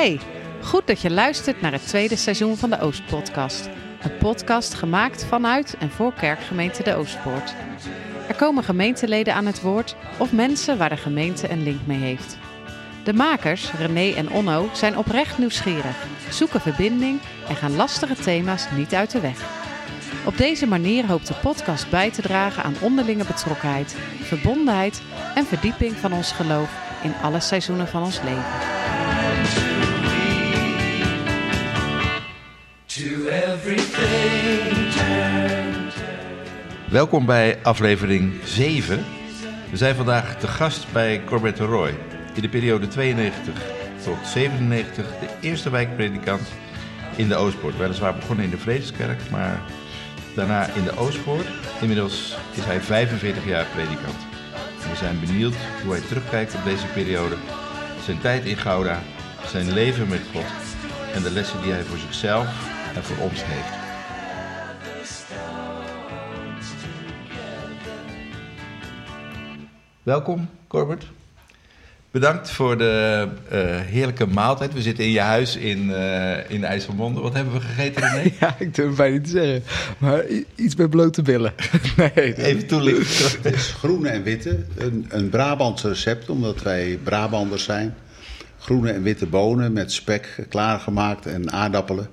Hey, goed dat je luistert naar het tweede seizoen van de Oostpodcast. Een podcast gemaakt vanuit en voor kerkgemeente De Oostpoort. Er komen gemeenteleden aan het woord of mensen waar de gemeente een link mee heeft. De makers, René en Onno, zijn oprecht nieuwsgierig, zoeken verbinding en gaan lastige thema's niet uit de weg. Op deze manier hoopt de podcast bij te dragen aan onderlinge betrokkenheid, verbondenheid en verdieping van ons geloof in alle seizoenen van ons leven. Everything. Welkom bij aflevering 7. We zijn vandaag te gast bij Corbett Roy. In de periode 92 tot 97 de eerste wijkpredikant in de Oostpoort. Weliswaar begonnen in de Vredeskerk, maar daarna in de Oostpoort. Inmiddels is hij 45 jaar predikant. We zijn benieuwd hoe hij terugkijkt op deze periode, zijn tijd in Gouda, zijn leven met God en de lessen die hij voor zichzelf en voor ons heeft. Welkom, Corbett. Bedankt voor de eh, heerlijke maaltijd. We zitten in je huis in, eh in IJsselmonde. Wat hebben we gegeten, René? Ja, ik durf het bijna niet te zeggen. Maar iets met blote billen. nee, Even toelichten. Het is groene en witte, een, een Brabants recept, omdat wij Brabanders zijn. Groene en witte bonen met spek klaargemaakt en aardappelen.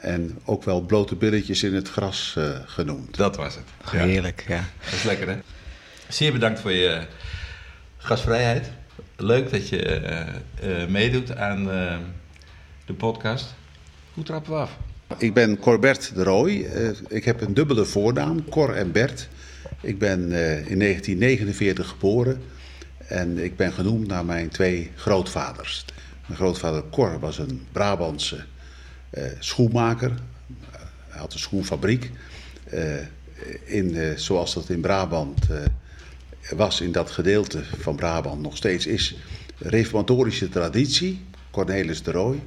En ook wel blote billetjes in het gras eh, genoemd. Dat was het. Ja, Heerlijk, ja. dat is lekker, hè? Zeer bedankt voor je gastvrijheid. Leuk dat je eh, eh, meedoet aan eh, de podcast. Hoe trappen we af? Ik ben Corbert de Rooij. Eh, ik heb een dubbele voornaam, Cor en Bert. Ik ben eh, in 1949 geboren en ik ben genoemd naar mijn twee grootvaders. Mijn grootvader Cor was een Brabantse eh, schoenmaker. Hij had een schoenfabriek. Eh, in, eh, zoals dat in Brabant eh, was, in dat gedeelte van Brabant nog steeds is, reformatorische traditie. Cornelis de Rooij.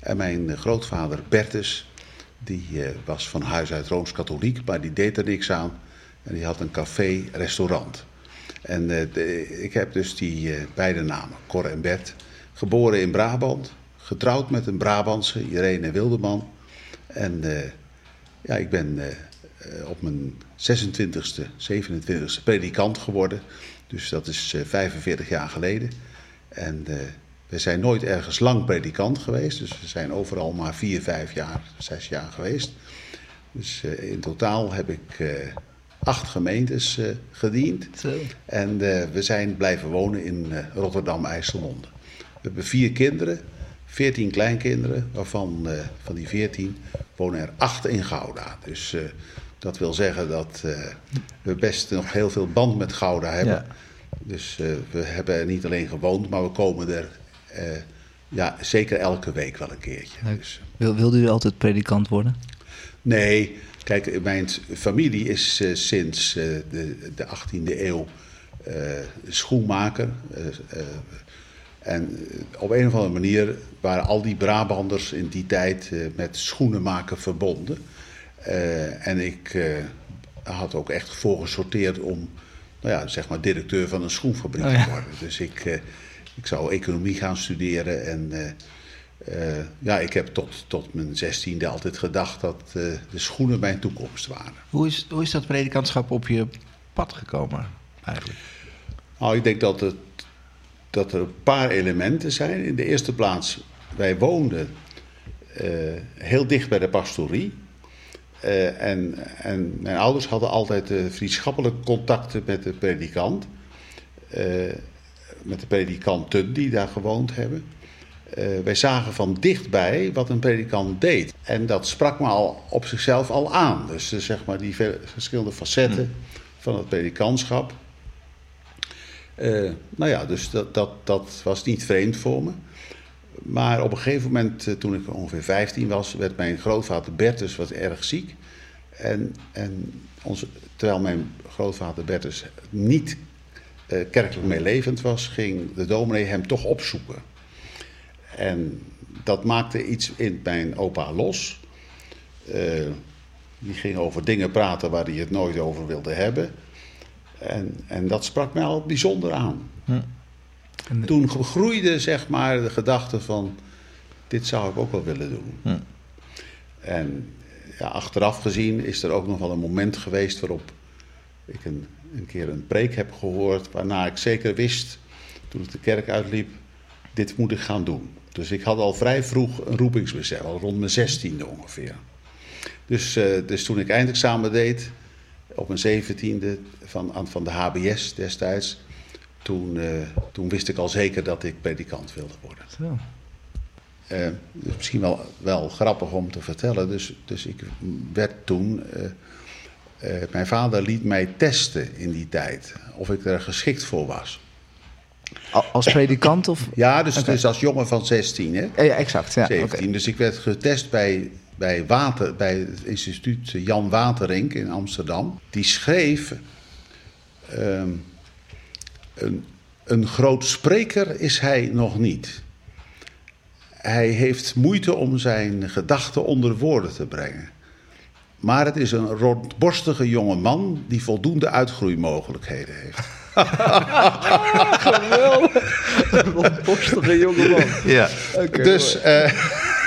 En mijn eh, grootvader Bertus, die eh, was van huis uit Rooms-Katholiek, maar die deed er niks aan. En die had een café-restaurant. En eh, ik heb dus die eh, beide namen, Cor en Bert. Geboren in Brabant, getrouwd met een Brabantse, Irene Wildeman. En eh, ja, ik ben eh, eh, op mijn 26e, 27e predikant geworden. Dus dat is eh, 45 jaar geleden. En we zijn nooit ergens lang predikant geweest. Dus we zijn overal maar 4, 5 jaar, 6 jaar geweest. Dus in totaal heb ik acht gemeentes gediend. En we zijn blijven wonen in Rotterdam-IJsselmonde. We hebben vier kinderen, veertien kleinkinderen, waarvan eh, van die veertien wonen er acht in Gouda. Dus eh, dat wil zeggen dat eh, we best nog heel veel band met Gouda hebben. Ja. Dus we hebben er niet alleen gewoond, maar we komen er ja, zeker elke week wel een keertje. Dus, Wil, wilde u altijd predikant worden? Nee, kijk, mijn familie is sinds de, de 18e eeuw schoenmaker. En eh, op een of andere manier waren al die Brabanders in die tijd eh, met schoenen maken verbonden. Eh, en ik had ook echt voor gesorteerd om, nou ja, zeg maar, directeur van een schoenfabriek Oh ja. te worden. Dus ik, ik zou economie gaan studeren en... ja, ik heb tot, tot mijn zestiende altijd gedacht dat de schoenen mijn toekomst waren. Hoe is, hoe is dat predikantschap op je pad gekomen eigenlijk? Nou, ik denk dat, het, dat er een paar elementen zijn. In de eerste plaats, wij woonden eh, heel dicht bij de pastorie. Eh, en, en mijn ouders hadden altijd eh, vriendschappelijke contacten met de predikant. Met de predikanten die daar gewoond hebben. Wij zagen van dichtbij wat een predikant deed. En dat sprak me al op zichzelf al aan. Dus zeg maar die ve- verschillende facetten van het predikantschap. Eh, nou ja, dus dat, dat, dat was niet vreemd voor me. Maar op een gegeven moment, eh, toen ik ongeveer 15 was, werd mijn grootvader Bertus wat erg ziek. En, en onze, terwijl mijn grootvader Bertus niet eh, kerkelijk meelevend was, ging de dominee hem toch opzoeken. En dat maakte iets in mijn opa los. Die ging over dingen praten waar hij het nooit over wilde hebben. En, en dat sprak mij al bijzonder aan. En- Toen groeide zeg maar de gedachte van dit zou ik ook wel willen doen. Hm. En ja, achteraf gezien is er ook nog wel een moment geweest waarop ik een, een keer een preek heb gehoord, waarna ik zeker wist, toen ik de kerk uitliep, dit moet ik gaan doen. Dus ik had al vrij vroeg een roepingsbesef, al rond mijn zestiende ongeveer. Dus, eh, dus toen ik eindexamen deed, op mijn zeventiende van, aan- van de HBS destijds, toen, eh, toen wist ik al zeker dat ik predikant wilde worden. Zo. Eh, dus misschien wel, wel grappig om te vertellen. Dus, dus ik werd toen. eh, mijn vader liet mij testen in die tijd. Of ik er geschikt voor was. Al- Als predikant of... Ja, dus, dus als jongen van 16, hè? Ja, exact. Ja, 17. oké. Dus ik werd getest bij, bij, Water, bij het instituut Jan Waterink in Amsterdam. Die schreef. ehm, een, een groot spreker is hij nog niet. Hij heeft moeite om zijn gedachten onder woorden te brengen. Maar het is een rondborstige jonge man die voldoende uitgroeimogelijkheden heeft. Geweldig. Borstige jongeman. Ja. Oké, dus, eh,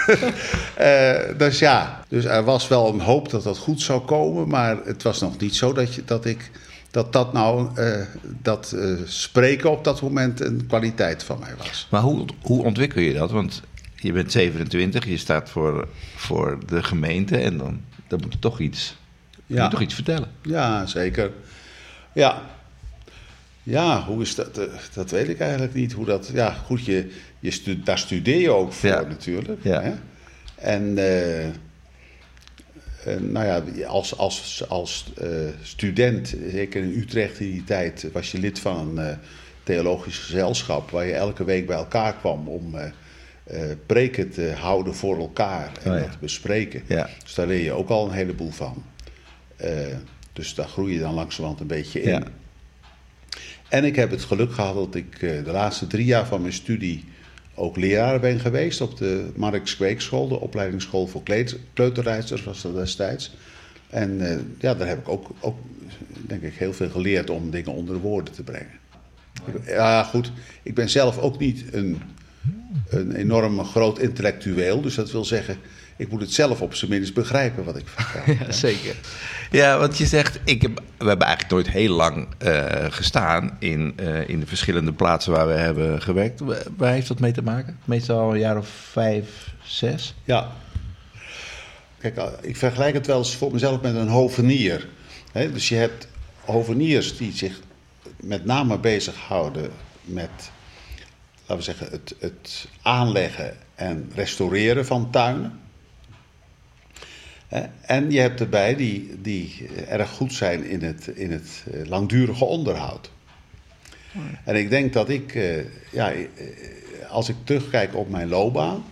eh, dus ja, dus er was wel een hoop dat dat goed zou komen, maar het was nog niet zo dat, je, dat ik dat dat nou eh, dat eh, spreken op dat moment een kwaliteit van mij was. Maar hoe, hoe ontwikkel je dat? Want je bent 27, je staat voor, voor de gemeente en dan, dan moet je toch iets, Ja. moet toch iets vertellen. Ja, zeker. Ja. Ja, hoe is dat? Dat weet ik eigenlijk niet. Hoe dat, ja, goed, je, je stu daar studeer je ook voor Ja. natuurlijk. Ja. Hè? En eh, eh, nou ja, als, als, als eh, student, zeker in Utrecht in die tijd, was je lid van een theologisch gezelschap waar je elke week bij elkaar kwam om eh, preken te houden voor elkaar en Oh ja. dat te bespreken. Ja. Dus daar leer je ook al een heleboel van. Dus daar groei je dan langzamerhand een beetje in. Ja. En ik heb het geluk gehad dat ik de laatste drie jaar van mijn studie ook leraar ben geweest op de Marx Kweekschool, de opleidingsschool voor kleuterrijders was dat destijds. En eh, ja, daar heb ik ook, ook, denk ik, heel veel geleerd om dingen onder woorden te brengen. Ja, goed. Ik ben zelf ook niet een, een enorm groot intellectueel. Dus dat wil zeggen, ik moet het zelf op zijn minst begrijpen wat ik vertel. Ja, zeker. Ja, want je zegt, ik heb, we hebben eigenlijk nooit heel lang eh, gestaan in, eh, in de verschillende plaatsen waar we hebben gewerkt. Wa- Waar heeft dat mee te maken? Meestal een jaar of vijf, zes? Ja. Kijk, eh, ik vergelijk het wel eens voor mezelf met een hovenier. Dus je hebt hoveniers die zich met name bezighouden met, laten we zeggen, het, het aanleggen en restaureren van tuinen. En je hebt erbij die, die erg goed zijn in het, in het eh, langdurige onderhoud. En ik denk dat ik, eh, ja, eh, als ik terugkijk op mijn loopbaan,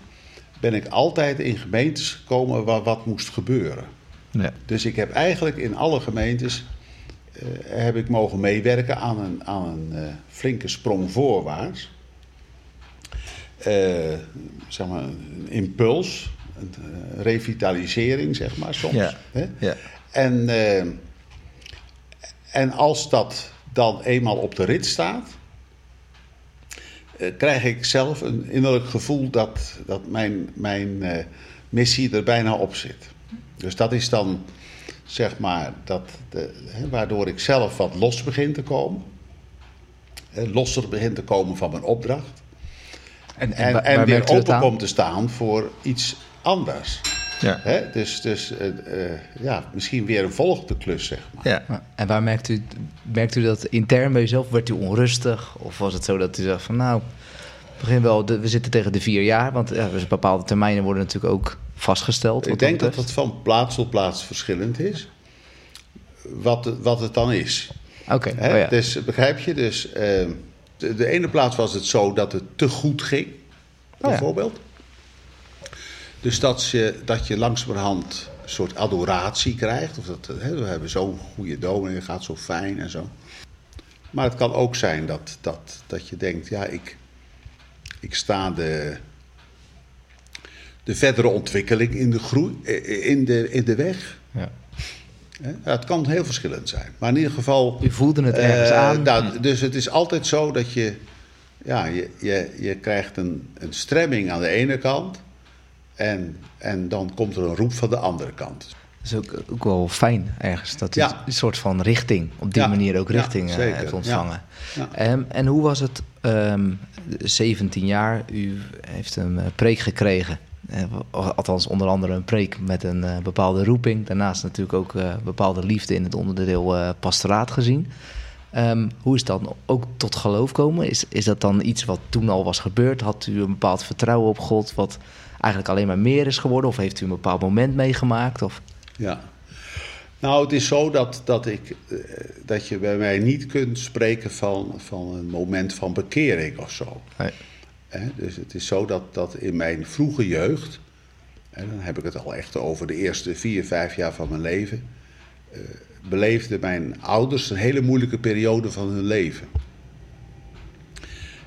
ben ik altijd in gemeentes gekomen waar wat moest gebeuren. Ja. Dus ik heb eigenlijk in alle gemeentes heb ik mogen meewerken aan een, aan een flinke sprong voorwaarts. Zeg maar een impuls, een eh, revitalisering, zeg maar soms. Ja. Hè? Ja. En, eh, en als dat dan eenmaal op de rit staat, eh, krijg ik zelf een innerlijk gevoel dat, dat mijn, mijn missie er bijna op zit. Dus dat is dan, zeg maar, dat de, hè, waardoor ik zelf wat los begin te komen. Hè, losser begin te komen van mijn opdracht. En, En, en weer open komt te staan voor iets anders. Ja. Hè? Dus, dus eh, eh, ja, misschien weer een volgende klus, zeg maar. Ja. En waar merkt u, merkt u dat intern bij uzelf? Werd u onrustig? Of was het zo dat u zegt van nou, begin wel, de- we zitten tegen de vier jaar. Want ja, dus bepaalde termijnen worden natuurlijk ook vastgesteld. Ik denk dat het van plaats tot plaats verschillend is. Wat, het- wat het dan is. Oké, oh ja. Dus begrijp je? Dus eh, de, de ene plaats was het zo dat het te goed ging, ja. Dus dat je, dat je langzamerhand een soort adoratie krijgt. Of dat, hè, we hebben zo'n goede dominee, het gaat zo fijn en zo. Maar het kan ook zijn dat, dat, dat je denkt, ja, ik, ik sta de, de verdere ontwikkeling in de, groei, in de, in de weg. Ja. Het kan heel verschillend zijn. Maar in ieder geval. U voelde het ergens eh, aan. nou, dus het is altijd zo dat je. Ja, je, je, je krijgt een, een stremming aan de ene kant. En, en dan komt er een roep van de andere kant. Dat is ook, ook wel fijn ergens. Dat Ja. een soort van richting, op die Ja, manier ook ja, richting eh, zeker. heeft ontvangen. Ja. Ehm, en hoe was het, ehm 17 jaar, u heeft een eh, preek gekregen. Eh, althans, onder andere een preek met een bepaalde roeping. Daarnaast natuurlijk ook eh, bepaalde liefde in het onderdeel pastoraat gezien. Ehm, hoe is dat ook tot geloof komen? Is, is dat dan iets wat toen al was gebeurd? Had u een bepaald vertrouwen op God, wat eigenlijk alleen maar meer is geworden? Of heeft u een bepaald moment meegemaakt? Of... Ja. Nou, het is zo dat, dat, ik, eh, dat je bij mij niet kunt spreken van, van een moment van bekering of zo. Nee. Dus het is zo dat, dat in mijn vroege jeugd, en dan heb ik het al echt over de eerste vier, vijf jaar van mijn leven, eh, beleefden mijn ouders een hele moeilijke periode van hun leven.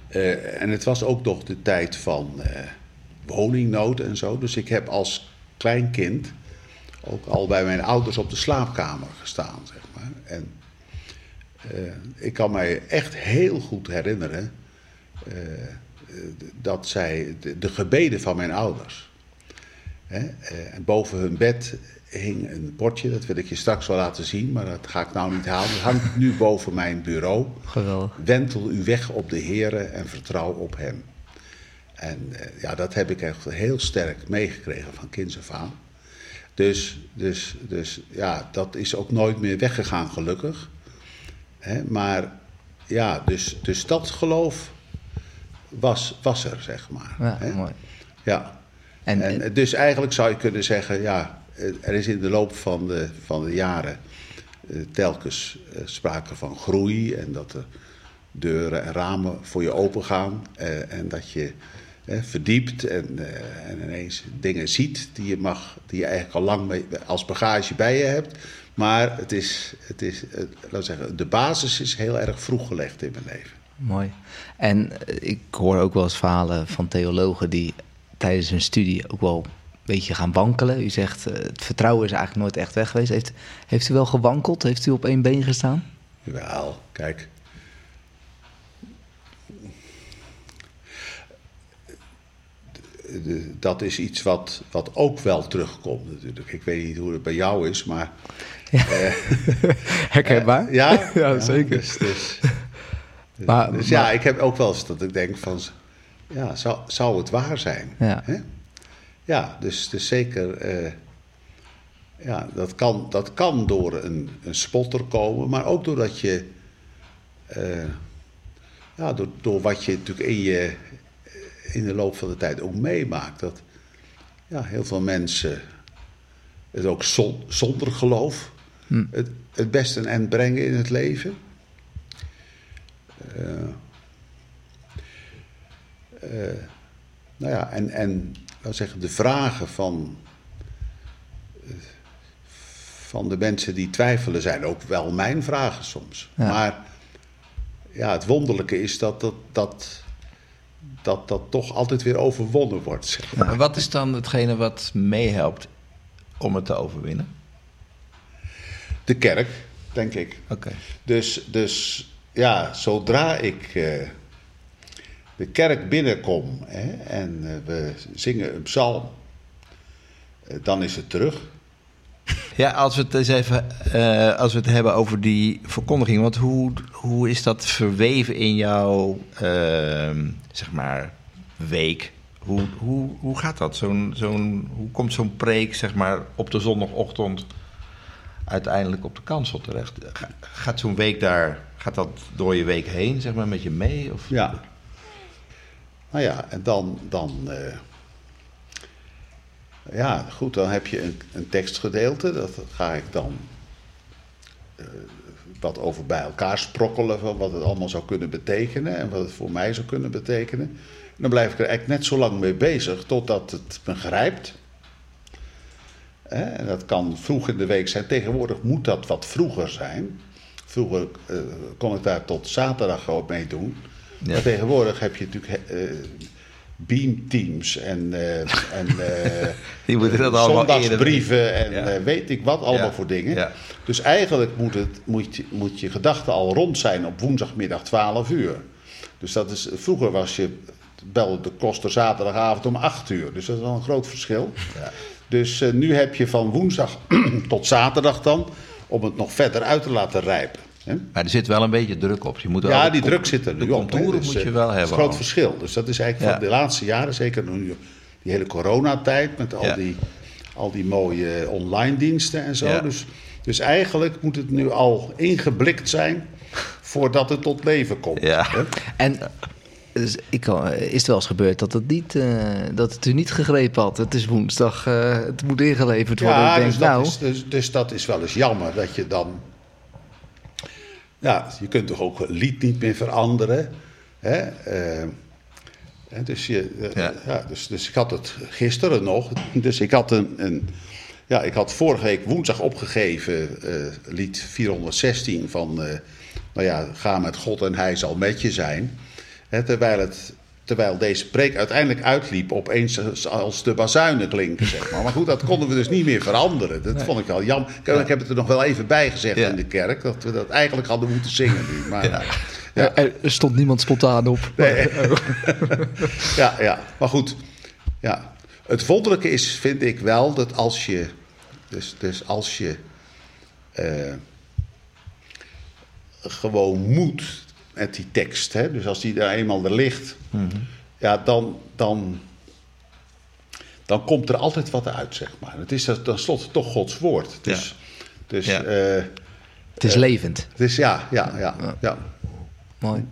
Eh, en het was ook nog de tijd van woningnood en zo. Dus ik heb als klein kind ook al bij mijn ouders op de slaapkamer gestaan, zeg maar. En eh, ik kan mij echt heel goed herinneren eh, dat zij de, de gebeden van mijn ouders. Hè, eh, en boven hun bed hing een bordje, dat wil ik je straks wel laten zien, maar dat ga ik nou niet halen. Het hangt nu boven mijn bureau. Geweldig. Wentel uw weg op de Here en vertrouw op Hem. En eh, ja, dat heb ik echt heel sterk meegekregen van kinds af aan. Dus, dus, dus ja, dat is ook nooit meer weggegaan, gelukkig. Hè, maar ja, dus, dus dat geloof was, was er, zeg maar. Ja, mooi. Ja. En- En, en- dus eigenlijk zou je kunnen zeggen, ja, eh, er is in de loop van de, van de jaren eh, telkens eh, sprake van groei en dat er deuren en ramen voor je open gaan eh, en dat je verdiept en, eh, en ineens dingen ziet die je, mag, die je eigenlijk al lang mee, als bagage bij je hebt. Maar het is, het is laten we zeggen, de basis is heel erg vroeg gelegd in mijn leven. Mooi. En eh, ik hoor ook wel eens verhalen van theologen die tijdens hun studie ook wel een beetje gaan wankelen. U zegt, het vertrouwen is eigenlijk nooit echt weg geweest. Heeft, heeft u wel gewankeld? Heeft u op één been gestaan? Wel, kijk. De- Dat is iets wat, wat ook wel terugkomt natuurlijk. Ik weet niet hoe het bij jou is, maar... Herkenbaar? Ja, ja, zeker. Dus, dus, Maar- dus maar- ja, ik heb ook wel eens dat ik denk van... Ja, zou, zou het waar zijn? Ja. Hè? Ja, dus, dus zeker... eh, ja, dat kan, dat kan door een, een spotter komen, maar ook doordat je... eh, ja, door, door wat je natuurlijk in, je, in de loop van de tijd ook meemaakt. Dat ja, heel veel mensen het ook zon- zonder geloof het, het beste een eind brengen in het leven. Eh, eh, nou ja, en, en zeggen, de vragen van, van de mensen die twijfelen zijn ook wel mijn vragen soms. Ja. Maar ja, het wonderlijke is dat dat, dat, dat dat toch altijd weer overwonnen wordt. Zeg maar. Wat is dan hetgene wat meehelpt om het te overwinnen? De kerk, denk ik. Oké. Dus, dus ja, zodra ik eh, de kerk binnenkom hè, en eh, we zingen een psalm, eh, dan is het terug. Ja, als we het eens even eh, als we het hebben over die verkondiging. Want hoe, hoe is dat verweven in jouw ehm, zeg maar, week? Hoe, hoe, hoe gaat dat? Zo'n, zo'n, hoe komt zo'n preek zeg maar, op de zondagochtend uiteindelijk op de kansel terecht? Ga- Gaat zo'n week daar, gaat dat door je week heen zeg maar, met je mee? Of? Ja. Nou ja, en dan, dan eh, ja, goed, dan heb je een, een tekstgedeelte, dat ga ik dan eh, wat over bij elkaar sprokkelen van wat het allemaal zou kunnen betekenen en wat het voor mij zou kunnen betekenen. En dan blijf ik er eigenlijk net zo lang mee bezig totdat het me grijpt. Hè, En dat kan vroeg in de week zijn. Tegenwoordig moet dat wat vroeger zijn. Vroeger eh, kon ik daar tot zaterdag ook mee doen. Ja. Maar tegenwoordig heb je natuurlijk eh beamteams en, eh, en eh, Die moeten dat allemaal zondagsbrieven en Ja. eh, weet ik wat allemaal Ja. voor dingen. Ja. Dus eigenlijk moet, het, moet, je, moet je gedachte al rond zijn op woensdagmiddag 12 uur. Dus dat is, vroeger was je belde de koster zaterdagavond om 8 uur. Dus dat is wel een groot verschil. Dus eh, nu heb je van woensdag tot zaterdag dan om het nog verder uit te laten rijpen. Maar er zit wel een beetje druk op. Je moet wel Ja, die druk zit er De op. contouren Dus, moet je eh, wel Dat is hebben. een groot al. verschil. Dus dat is eigenlijk Ja. van de laatste jaren, zeker nu die hele coronatijd met al, Ja. die, al die mooie online diensten en zo. Ja. Dus, dus eigenlijk moet het nu al ingeblikt zijn voordat het tot leven komt. Ja. En dus ik, kan- is het wel eens gebeurd dat het, niet, eh, dat het u niet gegrepen had? Het is woensdag, eh, het moet ingeleverd worden. Ja, ik denk, dus, dat nou, is, dus, dus dat is wel eens jammer dat je dan. Ja, je kunt toch ook het lied niet meer veranderen. Hè? eh, dus, je, eh, Ja. ja. dus, dus ik had het gisteren nog. Dus ik had een. een ja, ik had vorige week woensdag opgegeven eh, lied 416 van. nou ja, ga met God en hij zal met je zijn. Hè, terwijl, het, terwijl deze preek uiteindelijk uitliep opeens als de bazuinen klinken, zeg maar. Maar goed, dat konden we dus niet meer veranderen. Dat vond ik wel jammer. Ik, heb het er nog wel even bij gezegd Ja. in de kerk, dat we dat eigenlijk hadden moeten zingen nu. Maar, ja. er, er stond niemand spontaan op. Ja, ja, maar goed. Ja. Het wonderlijke is, vind ik wel, dat als je. Dus, dus als je. eh, gewoon moet met die tekst. Hè? Dus als die daar eenmaal er ligt. Ja, dan. dan dan komt er altijd wat uit, zeg maar. Het is tenslotte toch Gods woord. Dus, dus Ja. eh, Het is levend. het is ja, ja, ja, ja. Mooi.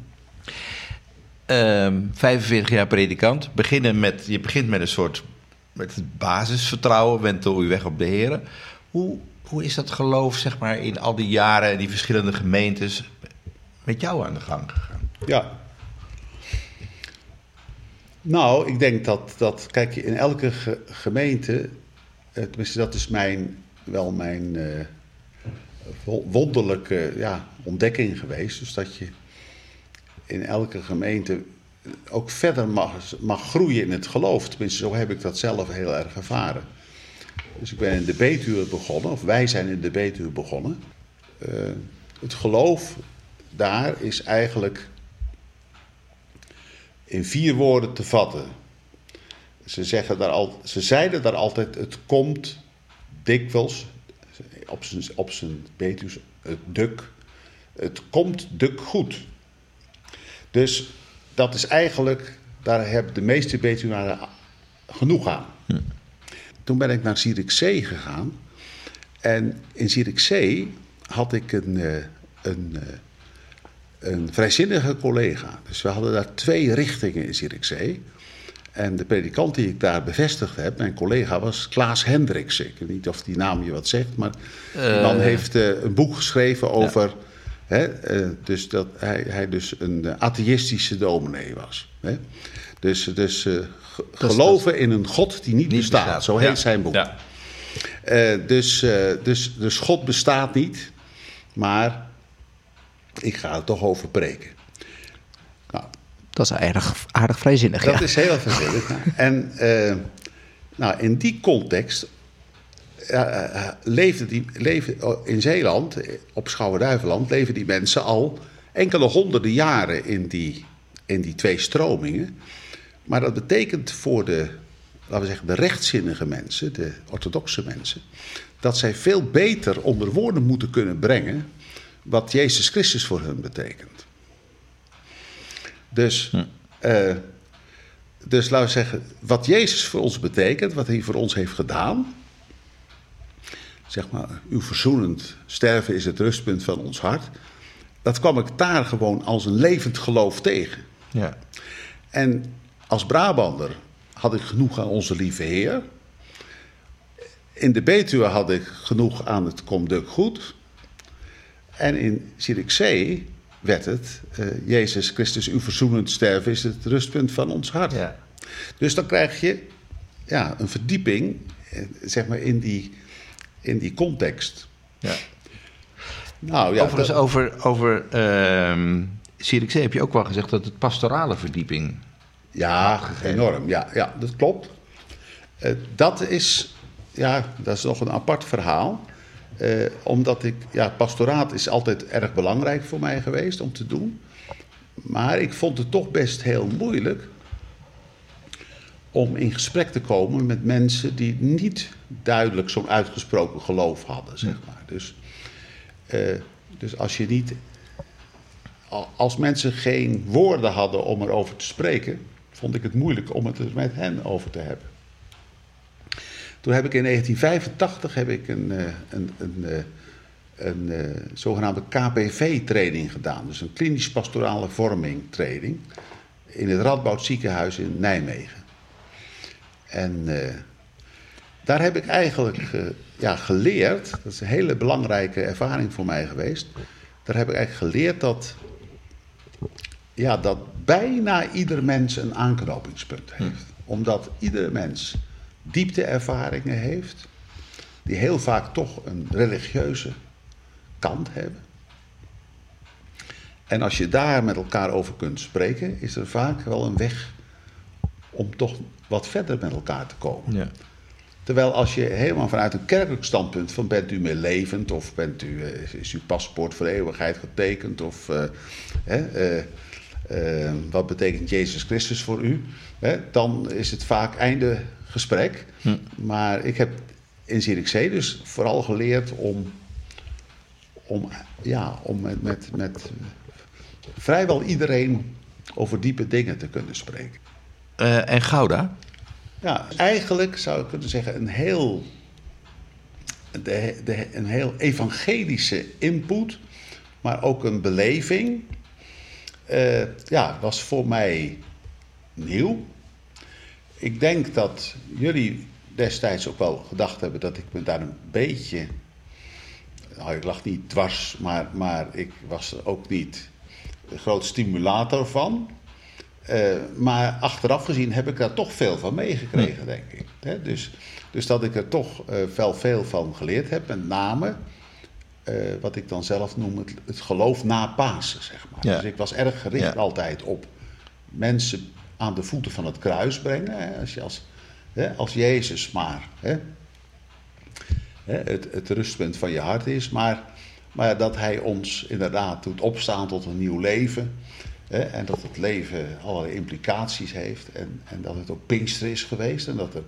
Ehm, 45 jaar predikant. Beginnen met, je begint met een soort met het basisvertrouwen. Went door je weg op de heren. Hoe, hoe is dat geloof, zeg maar, in al die jaren en die verschillende gemeentes met jou aan de gang gegaan? Ja. Nou, ik denk dat, dat kijk, in elke ge- gemeente, eh, tenminste dat is mijn, wel mijn eh, wo- wonderlijke ja, ontdekking geweest. Dus dat je in elke gemeente ook verder mag, mag groeien in het geloof. Tenminste, zo heb ik dat zelf heel erg ervaren. Dus ik ben in de Betuwe begonnen, of wij zijn in de Betuwe begonnen. Eh, het geloof daar is eigenlijk in vier woorden te vatten. Ze, zeggen daar al, ze zeiden daar altijd: het komt dikwijls, op zijn, op zijn Betuws, het duk. Het komt duk goed. Dus dat is eigenlijk, daar hebben de meeste Betuwnaren genoeg aan. Toen ben ik naar Zierikzee gegaan. En in Zierikzee had ik een, eh, een, eh, een vrijzinnige collega. Dus we hadden daar twee richtingen in Zierikzee. En de predikant die ik daar bevestigd heb, mijn collega, was Klaas Hendricks. Ik weet niet of die naam je wat zegt, maar die man heeft eh, een boek geschreven over... Hè, eh, dus dat hij, hij dus een eh, atheïstische dominee was. Hè? Dus, dus eh, ge- geloven in een God die niet, Niet bestaat. bestaat. Zo heet Ja. zijn boek. Ja. Eh, dus, eh, dus, dus God bestaat niet, maar ik ga er toch over preken. Nou, Dat is aardig, aardig vrijzinnig, dat ja. is heel vervelend. en eh, nou, in die context eh, leefden die, leefden, oh, in Zeeland, op Schouwen-Duiveland, leven die mensen al enkele honderden jaren in die, in die twee stromingen. Maar dat betekent voor de, laten we zeggen, de rechtzinnige mensen, de orthodoxe mensen, dat zij veel beter onder woorden moeten kunnen brengen wat Jezus Christus voor hen betekent. Dus, eh, dus laten we zeggen, wat Jezus voor ons betekent, wat hij voor ons heeft gedaan. Zeg maar, uw verzoenend sterven is het rustpunt van ons hart. Dat kwam ik daar gewoon als een levend geloof tegen. Ja. En als Brabander had ik genoeg aan onze lieve Heer. In de Betuwe had ik genoeg aan het Komduk goed. En in Zierikzee werd het, eh, Jezus Christus, uw verzoenend sterven is het rustpunt van ons hart. Ja. Dus dan krijg je ja, een verdieping, eh, zeg maar, in die, in die context. Ja. Nou ja, Overigens, dat- over, over Zierikzee heb je ook wel gezegd dat het pastorale verdieping... Ja, enorm. Ja, ja dat klopt. Eh, dat is, ja, dat is nog een apart verhaal. Eh, omdat ik, ja, pastoraat is altijd erg belangrijk voor mij geweest om te doen. Maar ik vond het toch best heel moeilijk om in gesprek te komen met mensen die niet duidelijk zo'n uitgesproken geloof hadden, zeg maar. Dus, eh, dus als je niet, al- als mensen geen woorden hadden om erover te spreken, vond ik het moeilijk om het er met hen over te hebben. Toen heb ik in 1985 heb ik een, eh, een, een, eh, een eh, zogenaamde KPV-training gedaan. Dus een klinisch pastorale vorming training. In het Radboud ziekenhuis in Nijmegen. En daar heb ik eigenlijk ja, geleerd, dat is een hele belangrijke ervaring voor mij geweest. Daar heb ik eigenlijk geleerd dat, ja, dat bijna ieder mens een aanknopingspunt heeft. Omdat iedere mens diepteervaringen heeft, die heel vaak toch een religieuze kant hebben. En als je daar met elkaar over kunt spreken, is er vaak wel een weg om toch wat verder met elkaar te komen. Ja. Terwijl als je helemaal vanuit een kerkelijk standpunt van bent u meer levend of bent u, eh, is uw paspoort voor eeuwigheid getekend of eh, hè, eh, eh, wat betekent Jezus Christus voor u, hè, dan is het vaak einde gesprek. Maar ik heb in Zierikzee dus vooral geleerd om, om, ja, om met, met, met vrijwel iedereen over diepe dingen te kunnen spreken. Eh, en Gouda? Ja, eigenlijk zou ik kunnen zeggen een heel, de, de, een heel evangelische input, maar ook een beleving. eh, ja, was voor mij nieuw. Ik denk dat jullie destijds ook wel gedacht hebben dat ik me daar een beetje. Nou, ik lag niet dwars, maar, maar ik was er ook niet een groot stimulator van. Eh, maar achteraf gezien heb ik daar toch veel van meegekregen, denk ik. Dus, dus dat ik er toch eh, wel veel van geleerd heb. Met name eh, wat ik dan zelf noem het, het geloof na Pasen, zeg maar. Ja. Dus ik was erg gericht Ja. altijd op mensen aan de voeten van het kruis brengen. Als, je als, als Jezus maar het, het rustpunt van je hart is. Maar, maar dat hij ons inderdaad doet opstaan tot een nieuw leven. En dat het leven allerlei implicaties heeft. En, en dat het ook Pinkster is geweest. En dat er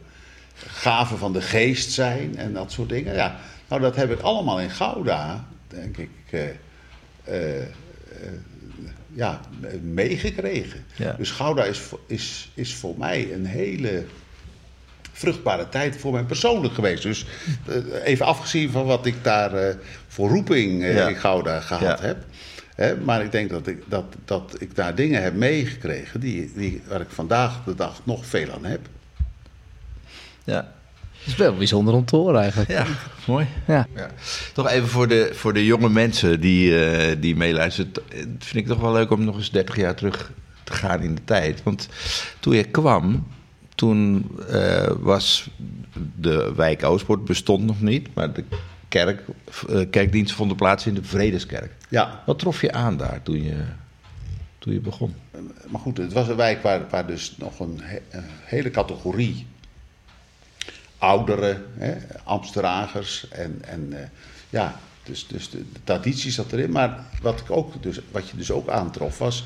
gaven van de geest zijn en dat soort dingen. Ja, nou, dat heb ik allemaal in Gouda, denk ik, eh, eh, eh, ja, meegekregen. Ja. Dus Gouda is, voor- is, is voor mij een hele vruchtbare tijd voor mij persoonlijk geweest. Dus eh, even afgezien van wat ik daar eh, voor roeping eh, Ja. in Gouda gehad Ja. heb. Hè, maar ik denk dat ik, dat, dat ik daar dingen heb meegekregen die, die, waar ik vandaag de dag nog veel aan heb. Ja. Het is wel bijzonder om te horen eigenlijk. Ja, mooi. Ja. Ja. Toch even voor de, voor de jonge mensen die, eh, die meeluisteren. Het vind ik toch wel leuk om nog eens 30 jaar terug te gaan in de tijd. Want toen je kwam, toen eh, was de wijk Oostpoort bestond nog niet. Maar de kerk, eh, kerkdiensten vonden plaats in de Vredeskerk. Ja, Wat trof je aan daar toen je, toen je begon? maar goed, het was een wijk waar, waar dus nog een, he- een hele categorie ouderen, hè, en, en eh, ja, dus, dus de, de traditie zat erin. Maar wat, ik ook, dus, wat je dus ook aantrof was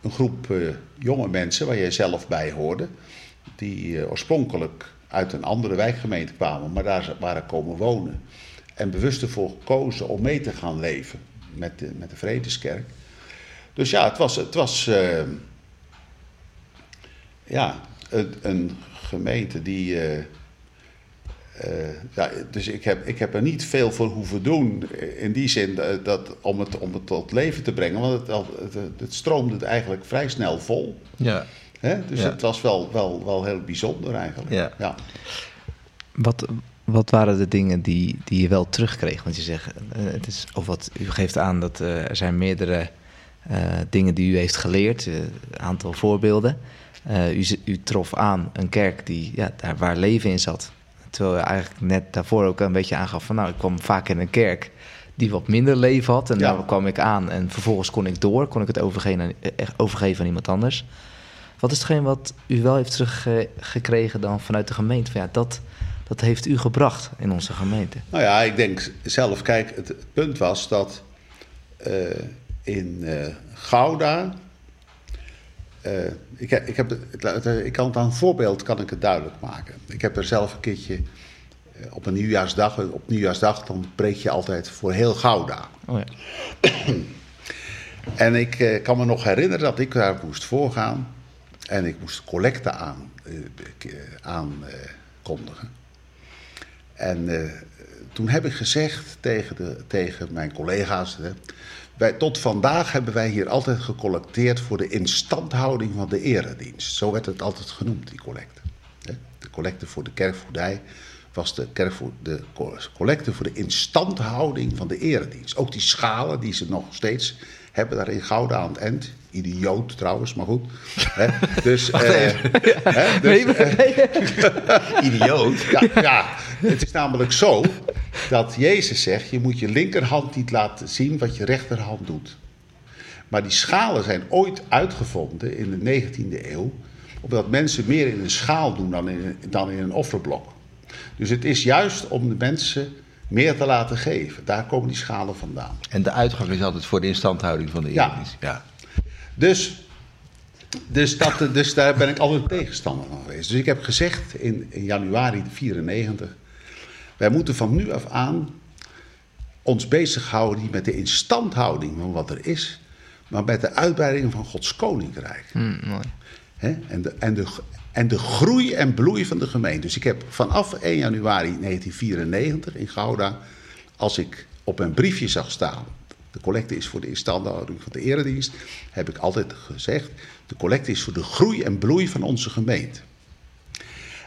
een groep eh, jonge mensen waar jij zelf bij hoorde, die eh, oorspronkelijk uit een andere wijkgemeente kwamen, maar daar waren komen wonen. En bewust ervoor gekozen om mee te gaan leven met de, met de Vredeskerk. Dus ja, het was, het was ja, een, een gemeente die. Eh, ja, dus ik heb, ik heb er niet veel voor hoeven doen. In die zin dat, om, het, om het tot leven te brengen. Want het, het, het stroomde eigenlijk vrij snel vol. Ja. Hè? Dus Ja. het was wel, wel, wel heel bijzonder eigenlijk. Ja. Ja. Wat, wat waren de dingen die, die je wel terugkreeg? Want je zegt, eh, het is, of wat u geeft aan dat eh, er zijn meerdere eh, dingen die u heeft geleerd, een aantal voorbeelden. U, u trof aan een kerk die, ja, daar waar leven in zat. Terwijl je eigenlijk net daarvoor ook een beetje aangaf van, nou, ik kwam vaak in een kerk die wat minder leven had. En Ja. daar kwam ik aan en vervolgens kon ik door, kon ik het overgeven aan, eh, overgeven aan iemand anders. Wat is hetgeen wat u wel heeft teruggekregen dan vanuit de gemeente? Van, ja, dat, dat heeft u gebracht in onze gemeente. Nou ja, ik denk zelf, kijk, het, het punt was dat eh, in eh, Gouda eh, ik, heb, ik, heb, ik kan het aan een voorbeeld kan ik het duidelijk maken. Ik heb er zelf een keertje eh, op een nieuwjaarsdag, op nieuwjaarsdag dan preek je altijd voor heel Gouda. Oh ja. En ik eh, kan me nog herinneren dat ik daar moest voorgaan. En ik moest collecte aan, eh, eh, aankondigen. en eh, toen heb ik gezegd tegen, de, tegen mijn collega's... Wij, tot vandaag hebben wij hier altijd gecollecteerd... voor de instandhouding van de eredienst. Zo werd het altijd genoemd, die collecte. De collecte voor de kerkvoerdij was de, de co- collecte voor de instandhouding van de eredienst. Ook die schalen die ze nog steeds hebben daar in Gouda aan het eind. Idioot trouwens, maar goed. Hè, dus, eh, dus, eh, Idioot. ja, ja, het is namelijk zo dat Jezus zegt: je moet je linkerhand niet laten zien wat je rechterhand doet. Maar die schalen zijn ooit uitgevonden in de 19e eeuw, omdat mensen meer in een schaal doen dan in, dan in een offerblok. Dus het is juist om de mensen meer te laten geven. Daar komen die schalen vandaan. En de uitgang is altijd voor de instandhouding van de Ja. Eredienst. Ja. Dus, dus, dat, dus daar ben ik altijd tegenstander van geweest. Dus ik heb gezegd in, in januari 94... wij moeten van nu af aan ons bezighouden... niet met de instandhouding van wat er is... maar met de uitbreiding van Gods koninkrijk. Hm, mooi. Hè? En, de, en, de, en de groei en bloei van de gemeente. Dus ik heb vanaf 1 januari 1994 in Gouda... als ik op een briefje zag staan... de collecte is voor de instandhouding van de eredienst... heb ik altijd gezegd... de collecte is voor de groei en bloei van onze gemeente.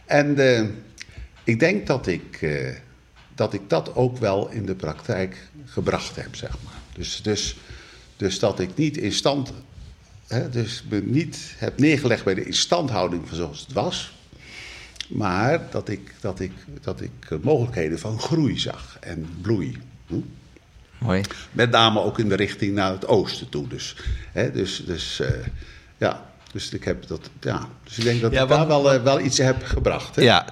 En eh, ik denk dat ik, eh, dat ik dat ook wel in de praktijk gebracht heb, zeg maar. Dus, dus, dus dat ik niet in stand Hè, dus me niet heb neergelegd bij de instandhouding van zoals het was. Maar dat ik, dat ik, dat ik eh, mogelijkheden van groei zag en bloei. Hm? Mooi. Met name ook in de richting naar het oosten toe. Dus, hè, dus, dus eh, ja. Dus ik, heb dat, ja. dus ik denk dat Ja, ik daar wel, eh, wel iets heb gebracht. Hè? Ja,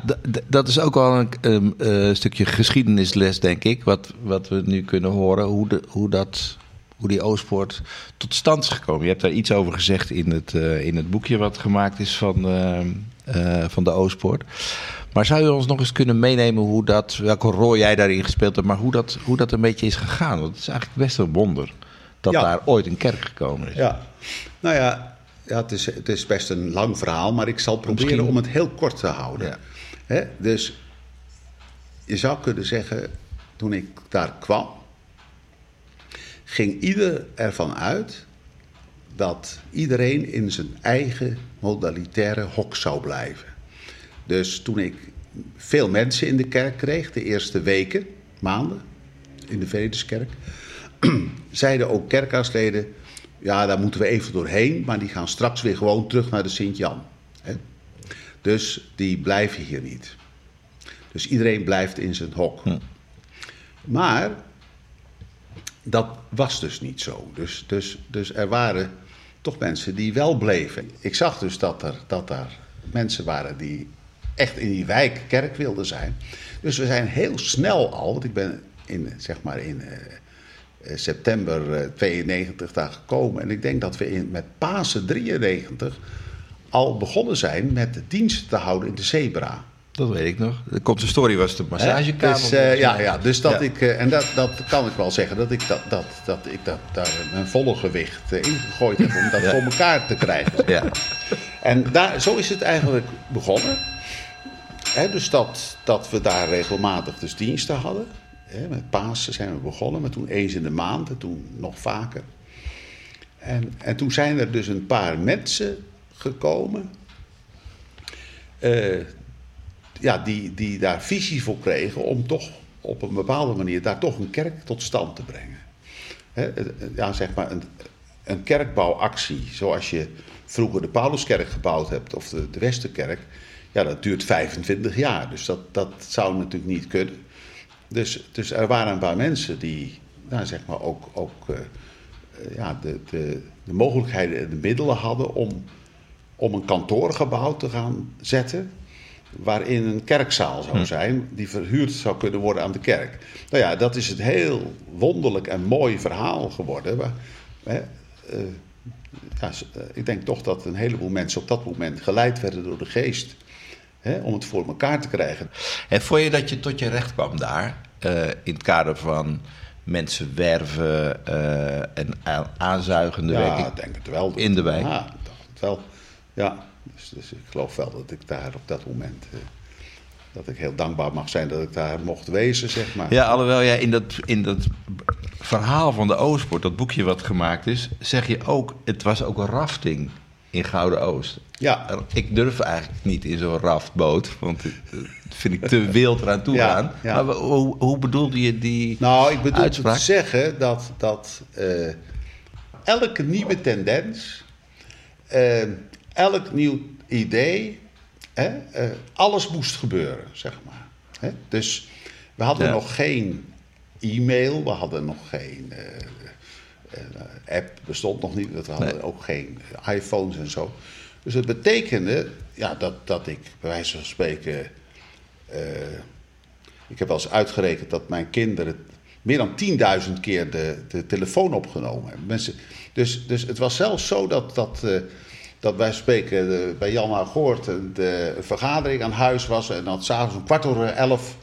dat is ook wel een stukje geschiedenisles, denk ik. Wat, wat we nu kunnen horen. Hoe, de, hoe, dat, hoe die Oostpoort tot stand is gekomen. Je hebt daar iets over gezegd in het, eh, in het boekje wat gemaakt is van, ehm, eh, van de Oostpoort. Maar zou je ons nog eens kunnen meenemen hoe dat, welke rol jij daarin gespeeld hebt, maar hoe dat, hoe dat een beetje is gegaan? Want het is eigenlijk best een wonder dat Ja. daar ooit een kerk gekomen is. Ja, nou ja, ja het, is, het is best een lang verhaal, maar ik zal proberen Misschien- om het heel kort te houden. Ja. Hè, dus je zou kunnen zeggen, toen ik daar kwam, ging ieder ervan uit dat iedereen in zijn eigen modalitaire hok zou blijven. Dus toen ik veel mensen in de kerk kreeg, de eerste weken, maanden, in de Vredeskerk, zeiden ook kerkhuisleden, ja, daar moeten we even doorheen, maar die gaan straks weer gewoon terug naar de Sint-Jan. Dus die blijven hier niet. Dus iedereen blijft in zijn hok. Maar dat was dus niet zo. Dus, dus, dus er waren toch mensen die wel bleven. Ik zag dus dat er, dat er mensen waren die echt in die wijk kerk wilden zijn. Dus we zijn heel snel al, want ik ben in, zeg maar in eh, eh, september eh, 92 daar gekomen. En ik denk dat we met Pasen 93 al begonnen zijn met diensten te houden in de Zebra. Dat weet ik nog. De korte story was de massagekamer. Dus, eh, ja, ja, dus dat Ja. ik, eh, en dat, dat kan ik wel zeggen, dat ik, dat, dat, dat ik dat, daar mijn volle gewicht eh, ingegooid heb om dat voor elkaar te krijgen. Ja. En daar, zo is het eigenlijk begonnen. Dus dat, dat we daar regelmatig dus diensten hadden. Met Pasen zijn we begonnen, maar toen eens in de maand en toen nog vaker. En, en toen zijn er dus een paar mensen gekomen. Ja, die, die daar visie voor kregen om toch op een bepaalde manier daar toch een kerk tot stand te brengen. Hè, eh, ja, zeg maar een, een kerkbouwactie zoals je vroeger de Pauluskerk gebouwd hebt of de, de Westerkerk. Ja, dat duurt 25 jaar, dus dat, dat zou natuurlijk niet kunnen. Dus, dus er waren een paar mensen die, nou, zeg maar, ook, ook eh, eh, ja, de, de, de mogelijkheden en de middelen hadden om, om een kantoorgebouw te gaan zetten. Waarin een kerkzaal zou zijn, die verhuurd zou kunnen worden aan de kerk. Nou ja, dat is het heel wonderlijk en mooi verhaal geworden. Hè, eh, ja, eh, ik denk toch dat een heleboel mensen op dat moment geleid werden door de geest. Hè, om het voor elkaar te krijgen. En vond je dat je tot je recht kwam daar? eh, in het kader van mensen werven en aanzuigende Ja, werking? ik denk het wel. In de wijk? Ja, ik dacht het wel. Ja, dus, dus ik geloof wel dat ik daar op dat moment... eh, dat ik heel dankbaar mag zijn dat ik daar mocht wezen, zeg maar. Ja, alhoewel jij in dat, in dat verhaal van de Oostpoort, dat boekje wat gemaakt is, zeg je ook, het was ook een rafting in Gouden Oost. Ja. Ik durf eigenlijk niet in zo'n raftboot, want dat vind ik te wild eraan toe Ja, ja. Maar hoe, hoe bedoelde je die Nou, ik bedoel uitspraak? te zeggen dat, dat eh, elke nieuwe tendens, eh, elk nieuw idee, hè, eh, alles moest gebeuren, zeg maar. Hè? Dus we hadden Ja. nog geen e-mail, we hadden nog geen eh, app, bestond nog niet, we hadden Nee. ook geen iPhones en zo. Dus het betekende ja, dat, dat ik bij wijze van spreken ik heb wel eens uitgerekend dat mijn kinderen meer dan 10.000 keer de, de telefoon opgenomen hebben. Mensen, dus, dus het was zelfs zo dat, dat, dat wij spreken eh, bij Jan Agoort een de vergadering aan huis was. En dat s'avonds om kwart over elf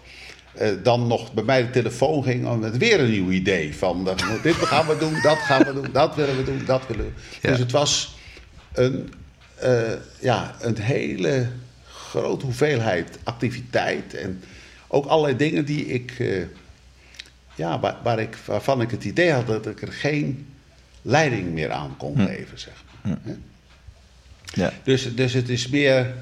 eh, dan nog bij mij de telefoon ging om met weer een nieuw idee. Van dat, dit gaan we doen, dat gaan we doen, dat willen we doen, dat willen we Ja. Dus het was een, eh, ja, een hele grote hoeveelheid activiteit. En ook allerlei dingen die ik, ja, waar, waar ik, waarvan ik het idee had dat ik er geen leiding meer aan kon geven. Zeg maar. Hè? Ja. Dus, dus het is meer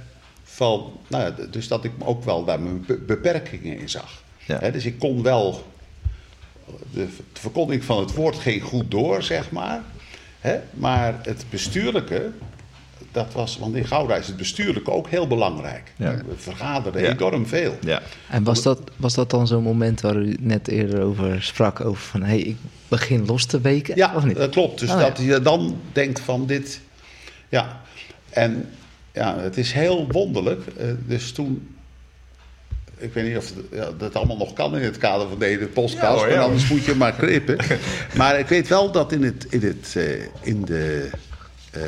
van, nou ja, dus dat ik ook wel daar mijn be- beperkingen in zag. Ja. Dus ik kon wel, de, de verkondiging van het woord ging goed door, zeg maar. Hè, maar het bestuurlijke, dat was, want in Gouda is het bestuurlijke ook heel belangrijk. Ja. We vergaderen Ja. enorm veel. Ja. En was dat, was dat dan zo'n moment waar u net eerder over sprak? Over van, hé, hey, ik begin los te weken? Ja, of niet? dat klopt. Dus Oh, ja. dat je dan denkt van dit. Ja, en ja, het is heel wonderlijk. Eh, Dus toen. Ik weet niet of dat allemaal nog kan in het kader van deze podcast. Ja, maar anders moet je maar knippen. maar ik weet wel dat in, het, in, het, eh, in de. eh,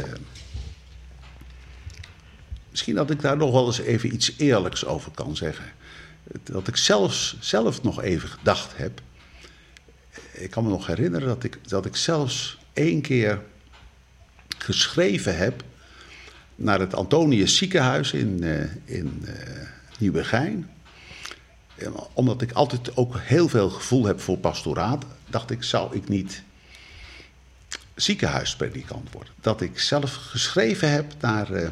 misschien dat ik daar nog wel eens even iets eerlijks over kan zeggen. Dat ik zelfs, zelf nog even gedacht heb ik kan me nog herinneren dat ik, dat ik zelfs één keer geschreven heb naar het Antonius ziekenhuis in, eh, in eh, Nieuwegein. Omdat ik altijd ook heel veel gevoel heb voor pastoraat, dacht ik, zou ik niet ziekenhuispredikant worden. Dat ik zelf geschreven heb naar, eh,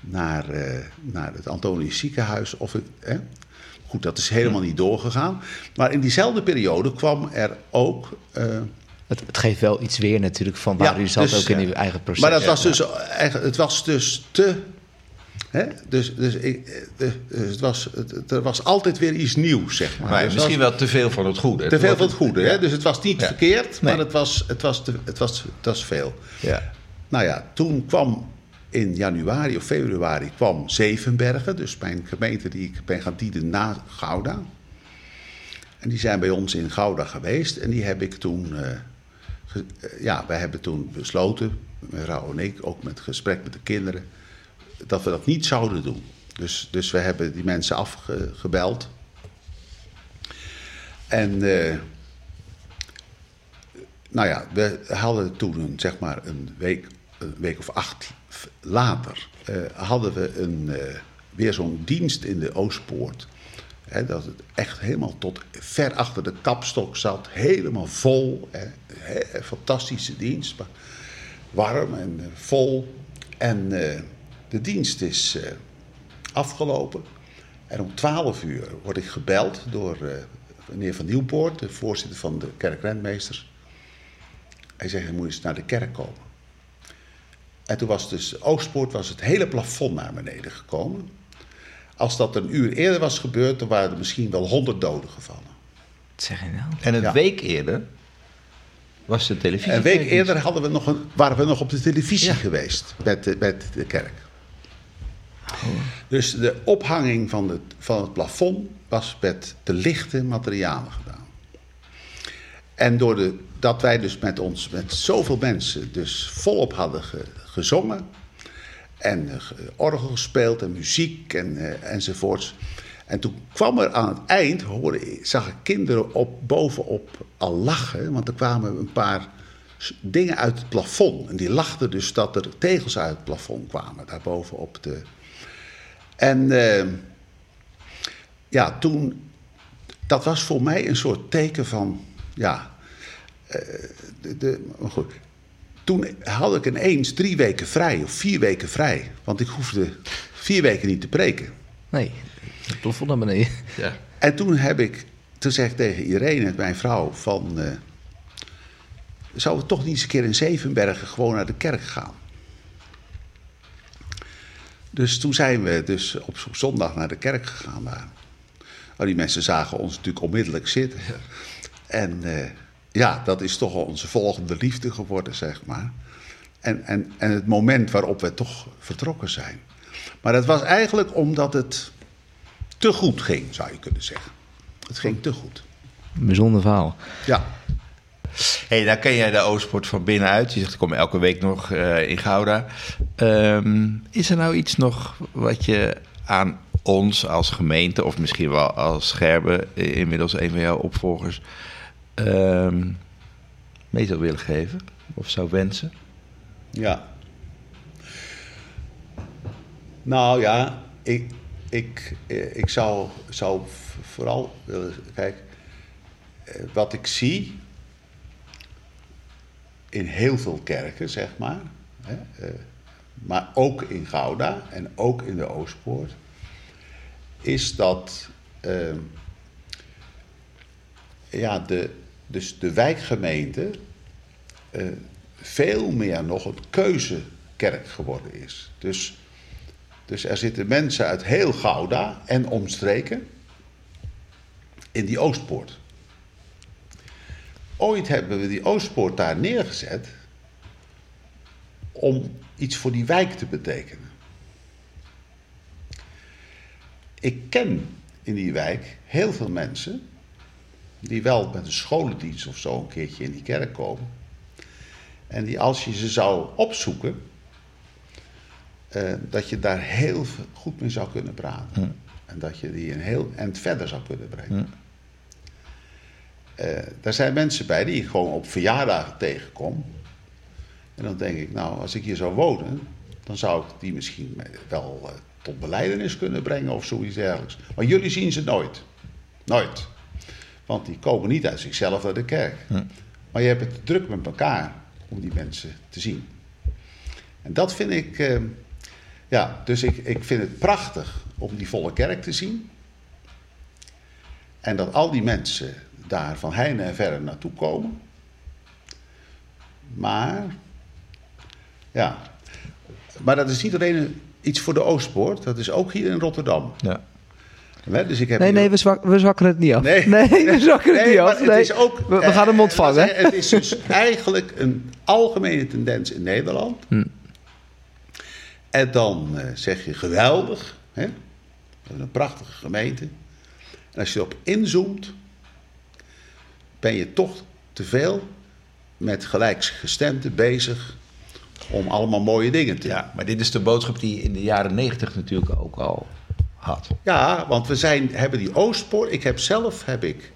naar, naar het Antonius ziekenhuis of ik... eh, Goed, dat is helemaal niet doorgegaan. Maar in diezelfde periode kwam er ook Het, het geeft wel iets weer natuurlijk van waar Ja, u zat dus, ook in uw eigen proces. Maar dat was dus, het was dus te. Hè? Dus, dus, ik, eh, dus het was, het, er was altijd weer iets nieuws, zeg maar. Maar Dus misschien was wel te veel van het goede. te veel van het goede. Hè? Dus het was niet Ja. verkeerd, Nee. maar het was, het, was te, het, was, het was veel. Ja. Nou ja, toen kwam in januari of februari kwam Zevenbergen, dus mijn gemeente die ik ben gaan dienen na Gouda. En die zijn bij ons in Gouda geweest en die heb ik toen, eh, eh, ja, wij hebben toen besloten, mijn vrouw en ik, ook met gesprek met de kinderen, dat we dat niet zouden doen. Dus, dus we hebben die mensen afgebeld. En eh, nou ja, we hadden toen een, zeg maar een week, een week of acht later, eh, hadden we een, eh, weer zo'n dienst in de Oostpoort. Dat het echt helemaal tot ver achter de kapstok zat, helemaal vol. Hè, fantastische dienst, warm en eh, vol. En eh, de dienst is eh, afgelopen. En om 12 uur word ik gebeld door meneer Van Nieuwpoort, de voorzitter van de kerkrentmeesters. Hij zegt, je moet eens naar de kerk komen. En toen was dus Oostpoort was het hele plafond naar beneden gekomen. Als dat een uur eerder was gebeurd, dan waren er misschien wel honderd doden gevallen. Wat zeg je nou? En een Ja. week eerder was de televisie. Een week eerder hadden we nog een, waren we nog op de televisie Ja. geweest met de, met de kerk. Dus de ophanging van het, van het plafond was met de lichte materialen gedaan. En door de, dat wij dus met ons, met zoveel mensen, dus volop hadden ge- gezongen. En eh, ge- orgel gespeeld en muziek en, eh, enzovoorts. En toen kwam er aan het eind, hoorde, zag ik kinderen op, bovenop al lachen. Want er kwamen een paar dingen uit het plafond. En die lachten dus dat er tegels uit het plafond kwamen, daarboven op de... En eh, ja, toen, dat was voor mij een soort teken van, ja, de, de, goed. Toen had ik ineens drie weken vrij, of vier weken vrij. Want ik hoefde vier weken niet te preken. Nee, het plafond naar beneden. Ja. En toen heb ik, toen zeg ik tegen Irene, mijn vrouw, van... eh zouden we toch niet eens een keer in Zevenbergen gewoon naar de kerk gaan? Dus toen zijn we dus op zo- zondag naar de kerk gegaan daar. Nou, die mensen zagen ons natuurlijk onmiddellijk zitten. En eh, ja, dat is toch onze volgende liefde geworden, zeg maar. En, en, en het moment waarop we toch vertrokken zijn. Maar dat was eigenlijk omdat het te goed ging, zou je kunnen zeggen. Het ging te goed. Een bijzonder verhaal. Ja. hey, nou ken jij de Oostpoort van binnenuit. Je zegt, ik kom elke week nog eh, in Gouda. Ehm, is er nou iets nog wat je aan ons als gemeente... of misschien wel als Scherbe, eh, inmiddels een van jouw opvolgers... ehm, mee zou willen geven? Of zou wensen? Ja. Nou ja, ik, ik, eh, ik zou, zou vooral willen. Kijk, eh, wat ik zie. in heel veel kerken, zeg maar. Hè, eh, maar ook in Gouda en ook in de Oostpoort. is dat. eh, ja, de, dus de wijkgemeente. eh, veel meer nog een keuzekerk geworden is. Dus, dus er zitten mensen uit heel Gouda en omstreken in die Oostpoort. Ooit hebben we die Oostpoort daar neergezet om iets voor die wijk te betekenen. Ik ken in die wijk heel veel mensen die wel met een scholendienst of zo een keertje in die kerk komen. En die als je ze zou opzoeken, eh, dat je daar heel goed mee zou kunnen praten. En dat je die een heel eind verder zou kunnen brengen. Eh, daar zijn mensen bij die ik gewoon op verjaardagen tegenkom. En dan denk ik, nou, als ik hier zou wonen, dan zou ik die misschien wel eh, tot beleidenis kunnen brengen of zoiets dergelijks. Maar jullie zien ze nooit. Nooit. Want die komen niet uit zichzelf naar de kerk. Maar je hebt het druk met elkaar om die mensen te zien. En dat vind ik, eh, ja, dus ik, ik vind het prachtig om die volle kerk te zien. En dat al die mensen daar van heine en verre naartoe komen. Maar, ja, maar dat is niet alleen een- iets voor de Oostpoort, dat is ook hier in Rotterdam. Ja. Hè, Dus ik heb Nee, nee, we, zwak, we zwakken het niet af. Nee. we zwakken het Nee, niet maar af. het Nee. is ook, we, we gaan hem eh, ontvangen. Het, het is dus eigenlijk een algemene tendens in Nederland. Hm. En dan eh, zeg je geweldig. Hè? We hebben een prachtige gemeente. En als je erop inzoomt, ben je toch te veel met gelijksgestemden bezig om allemaal mooie dingen te doen. ja, maar dit is de boodschap die in de jaren negentig natuurlijk ook al had. Ja, want we zijn, hebben die Oostpoort. Ik heb zelf heb ik,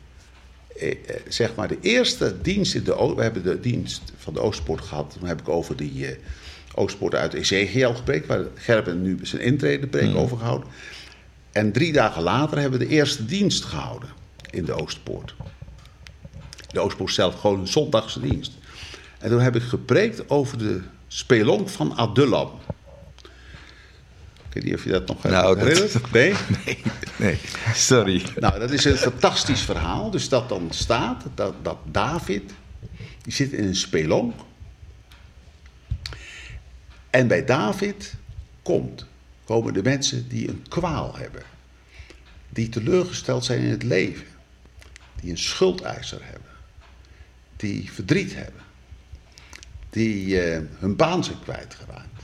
eh, eh, zeg maar de eerste dienst in de we hebben de dienst van de Oostpoort gehad. Toen heb ik over die eh, Oostpoort uit Ezekiel gepreekt, waar Gerben nu zijn intredepreek over gehouden. En drie dagen later hebben we de eerste dienst gehouden in de Oostpoort. De Oostpoort zelf gewoon een zondagse dienst. En toen heb ik gepreekt over de spelonk van Adullam. Ik weet niet of je dat nog Nou, dat- herinnert. Nee? Nee, nee, sorry. Nou, dat is een fantastisch verhaal. Dus dat dan staat dat, dat David, die zit in een spelonk. En bij David komt, komen de mensen die een kwaal hebben. Die teleurgesteld zijn in het leven. Die een schuldeiser hebben. Die verdriet hebben. Die eh, hun baan zijn kwijtgeraakt.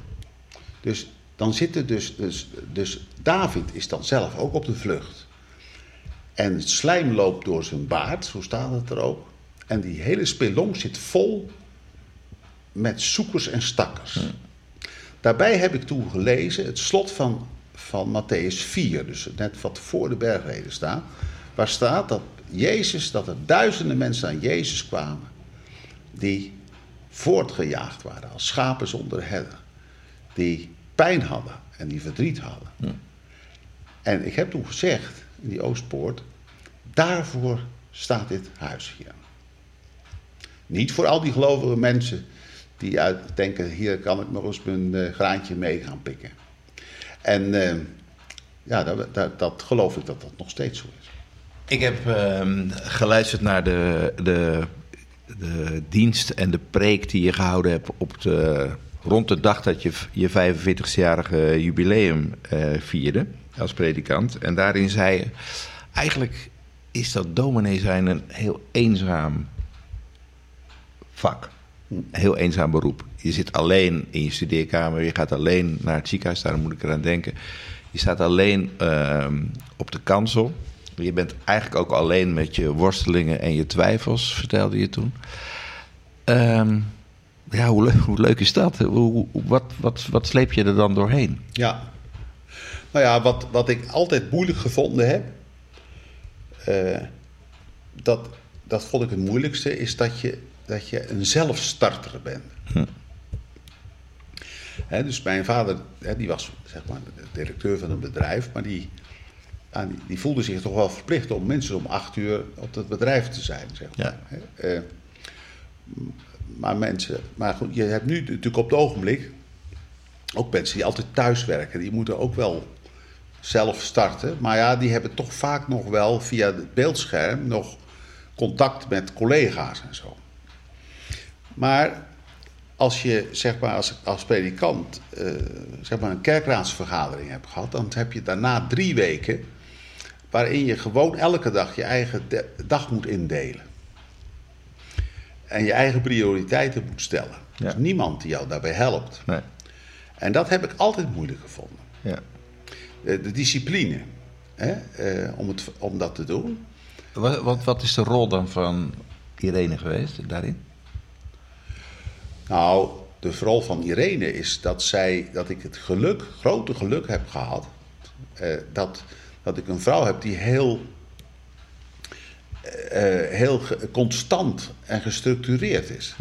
Dus dan zitten dus, dus, dus David is dan zelf ook op de vlucht. En het slijm loopt door zijn baard, zo staat het er ook. En die hele spelonk zit vol met zoekers en stakkers. Daarbij heb ik toen gelezen het slot van, van Matthäus 4, dus net wat voor de bergreden staat. Waar staat dat Jezus, dat er duizenden mensen aan Jezus kwamen. Die voortgejaagd waren als schapen zonder herder. Die pijn hadden en die verdriet hadden. En ik heb toen gezegd in die Oostpoort, daarvoor staat dit huis hier. Niet voor al die gelovige mensen die uit denken, hier kan ik nog eens mijn eh, graantje mee gaan pikken. En eh, ja, dat, dat, dat geloof ik dat dat nog steeds zo is. Ik heb ehm, geluisterd naar de, de, de dienst en de preek die je gehouden hebt op de, rond de dag dat je je 45-jarige jubileum eh, vierde als predikant. En daarin zei je, eigenlijk is dat dominee zijn een heel eenzaam vak. Een heel eenzaam beroep. Je zit alleen in je studeerkamer, je gaat alleen naar het ziekenhuis, daar moet ik eraan denken. Je staat alleen ehm, op de kansel. Je bent eigenlijk ook alleen met je worstelingen en je twijfels, vertelde je toen. Ehm, ja, hoe, le- hoe leuk is dat? Hoe, wat, wat, wat sleep je er dan doorheen? Ja. Nou ja, wat, wat ik altijd moeilijk gevonden heb, eh, dat, dat vond ik het moeilijkste, is dat je, dat je een zelfstarter bent. Hè, dus mijn vader, hè, die was zeg maar de directeur van een bedrijf, maar die, die, die voelde zich toch wel verplicht om minstens om acht uur op het bedrijf te zijn. Zeg maar, Ja. hè. Eh, maar mensen, maar goed, je hebt nu natuurlijk op het ogenblik ook mensen die altijd thuis werken, die moeten ook wel zelf starten. Maar ja, die hebben toch vaak nog wel via het beeldscherm nog contact met collega's en zo. Maar als je zeg maar als, als predikant eh, zeg maar een kerkraadsvergadering hebt gehad, dan heb je daarna drie weken waarin je gewoon elke dag je eigen dag moet indelen. En je eigen prioriteiten moet stellen. Ja. Is niemand die jou daarbij helpt. Nee. En dat heb ik altijd moeilijk gevonden. Ja. De, de discipline hè, eh, om, het, om dat te doen. Wat, wat, wat is de rol dan van Irene geweest daarin? Nou, de rol van Irene is dat, zij, dat ik het geluk, grote geluk heb gehad. eh, dat, dat ik een vrouw heb die heel, heel ge- constant en gestructureerd is.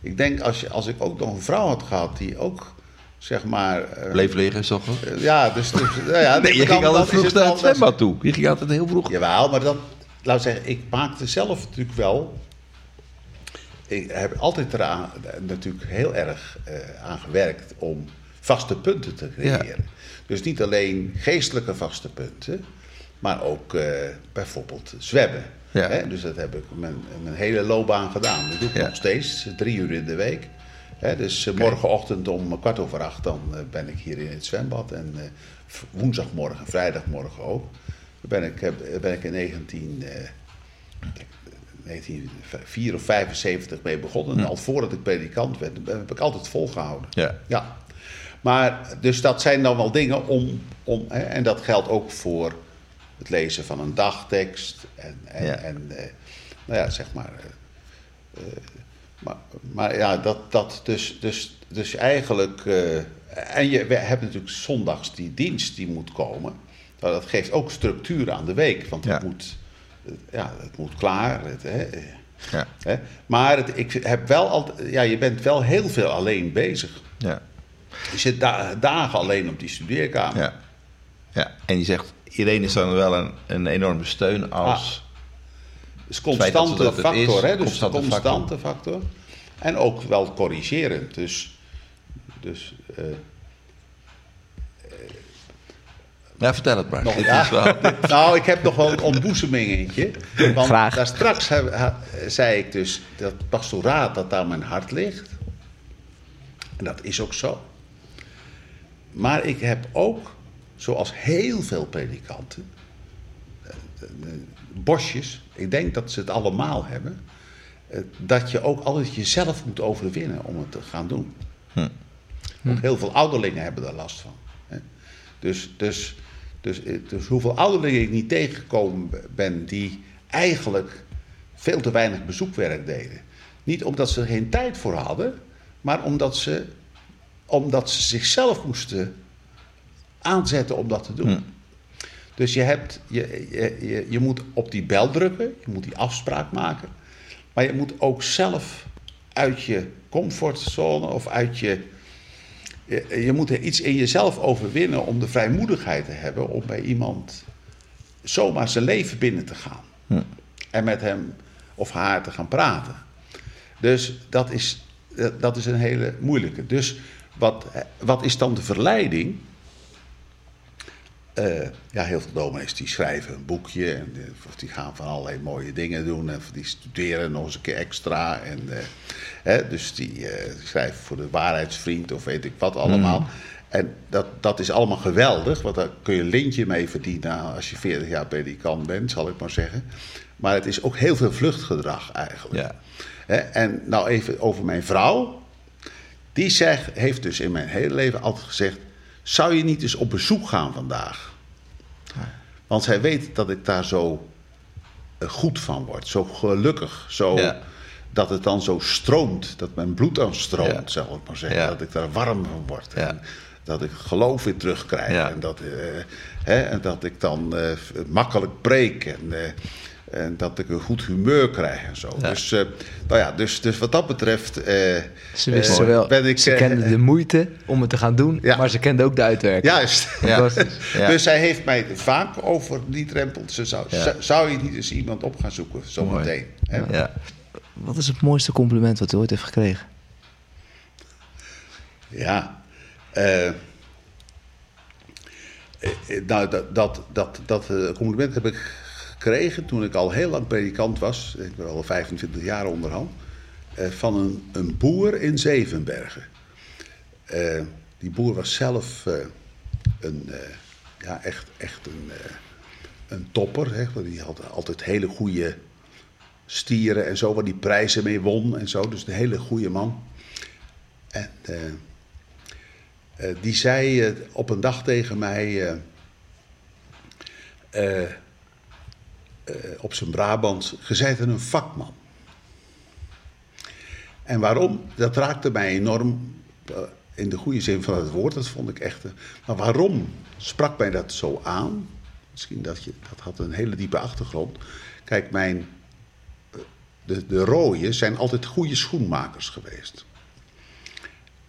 Ik denk als, je, als ik ook nog een vrouw had gehad die ook, zeg maar. eh, Bleef liggen, ochtends? eh, ja, dus. dus nou ja, Nee, je dan- ging dan altijd vroeg naar het zwembad toe. Je ging altijd heel vroeg. Jawel, maar dat, laat ik zeggen, ik maakte zelf natuurlijk wel. Ik heb altijd eraan natuurlijk heel erg eh, aan gewerkt om vaste punten te creëren. Dus niet alleen geestelijke vaste punten, maar ook eh, bijvoorbeeld zwemmen. Ja. Hè? Dus dat heb ik mijn, mijn hele loopbaan gedaan. Dat doe ik Ja. nog steeds, drie uur in de week. Hè, dus eh, morgenochtend om kwart over acht dan eh, ben ik hier in het zwembad. En eh, woensdagmorgen, vrijdagmorgen ook. Daar ben ik, eh, ben ik in 19, eh, 1904 of 75 mee begonnen. En al voordat ik predikant werd, heb ik altijd volgehouden. Ja. Ja. Maar dus dat zijn dan wel dingen om. om hè, en dat geldt ook voor het lezen van een dagtekst. En, en, Ja. en eh, nou ja, zeg maar. eh, eh, maar, maar ja, dat, dat dus, dus, dus eigenlijk. en je we hebben natuurlijk zondags die dienst die moet komen. Nou, dat geeft ook structuur aan de week. Want het, moet, ja, het moet klaar. Het, hè, Ja. hè. Maar het, ik heb wel altijd, ja, je bent wel heel veel alleen bezig. Ja. Je zit da- dagen alleen op die studeerkamer. Ja. ja. En je zegt, Irene is dan wel een, een enorme steun als... Dus feit dat ze constante het factor, is, hè? Dus constante constante, factor. En ook wel corrigerend. Dus, dus eh, Ja, vertel het maar. nog, Dit ja, is wel- dit- nou, ik heb nog wel een ontboezemingetje. Want Graag. daar straks heb- ha- zei ik dus dat pastoraat dat aan mijn hart ligt. En dat is ook zo. Maar ik heb ook, zoals heel veel predikanten, eh, eh, bosjes, ik denk dat ze het allemaal hebben, eh, dat je ook altijd jezelf moet overwinnen om het te gaan doen. Ook heel veel ouderlingen hebben daar last van. Hè. Dus, dus, dus, dus hoeveel ouderlingen ik niet tegengekomen ben die eigenlijk veel te weinig bezoekwerk deden. Niet omdat ze er geen tijd voor hadden, maar omdat ze, omdat ze zichzelf moesten aanzetten om dat te doen. Dus je, hebt, je, je, je, je moet op die bel drukken, je moet die afspraak maken. Maar je moet ook zelf uit je comfortzone of uit je. Je, je moet er iets in jezelf overwinnen om de vrijmoedigheid te hebben om bij iemand zomaar zijn leven binnen te gaan. En met hem of haar te gaan praten. Dus dat is, dat is een hele moeilijke. Dus wat, wat is dan de verleiding? Eh, ja, heel veel dominees die schrijven een boekje. En, eh, of die gaan van allerlei mooie dingen doen. En die studeren nog eens een keer extra. En, eh, hè, dus die, die schrijven voor de waarheidsvriend of weet ik wat allemaal. En dat, dat is allemaal geweldig. Want daar kun je een lintje mee verdienen als je 40 jaar predikant bent, zal ik maar zeggen. Maar het is ook heel veel vluchtgedrag eigenlijk. Ja. Hè, en nou even over mijn vrouw. Die zegt, heeft dus in mijn hele leven altijd gezegd... zou je niet eens op bezoek gaan vandaag? Want zij weet dat ik daar zo eh, goed van word. Zo gelukkig. Zo, Ja. Dat het dan zo stroomt. Dat mijn bloed dan stroomt, Ja. zal ik maar zeggen. Ja. Dat ik daar warm van word. En dat ik geloof weer terugkrijg. En, dat, eh, hè, en dat ik dan eh, makkelijk preek. En, en dat ik een goed humeur krijg en zo. Ja. Dus, eh, nou ja, dus, dus wat dat betreft... eh, Ze wisten eh, zowel, ben ik, ze kenden de moeite om het te gaan doen, Ja. maar ze kenden ook de uitwerking. Juist. Ja. Dus zij heeft mij vaak over die drempel. Ze zou, zou- je niet eens iemand op gaan zoeken, zometeen? Ja. Wat is het mooiste compliment wat u ooit heeft gekregen? Ja. Nou, dat, dat, dat, dat compliment heb ik gekregen toen ik al heel lang predikant was. Ik ben al 25 jaar onderhand. eh, van een, een boer in Zevenbergen. Eh, die boer was zelf eh, een, ja, echt, echt een, een topper. Hè, die had altijd hele goede stieren en zo, waar die prijzen mee won en zo. Dus een hele goede man. En die zei op een dag tegen mij. Eh, op zijn Brabants. Je zijt een vakman. En waarom? Dat raakte mij enorm. eh, in de goede zin van het woord. Dat vond ik echt. eh, maar waarom sprak mij dat zo aan? Misschien dat je. Dat had een hele diepe achtergrond. Kijk, mijn. De, de rooien zijn altijd goede schoenmakers geweest.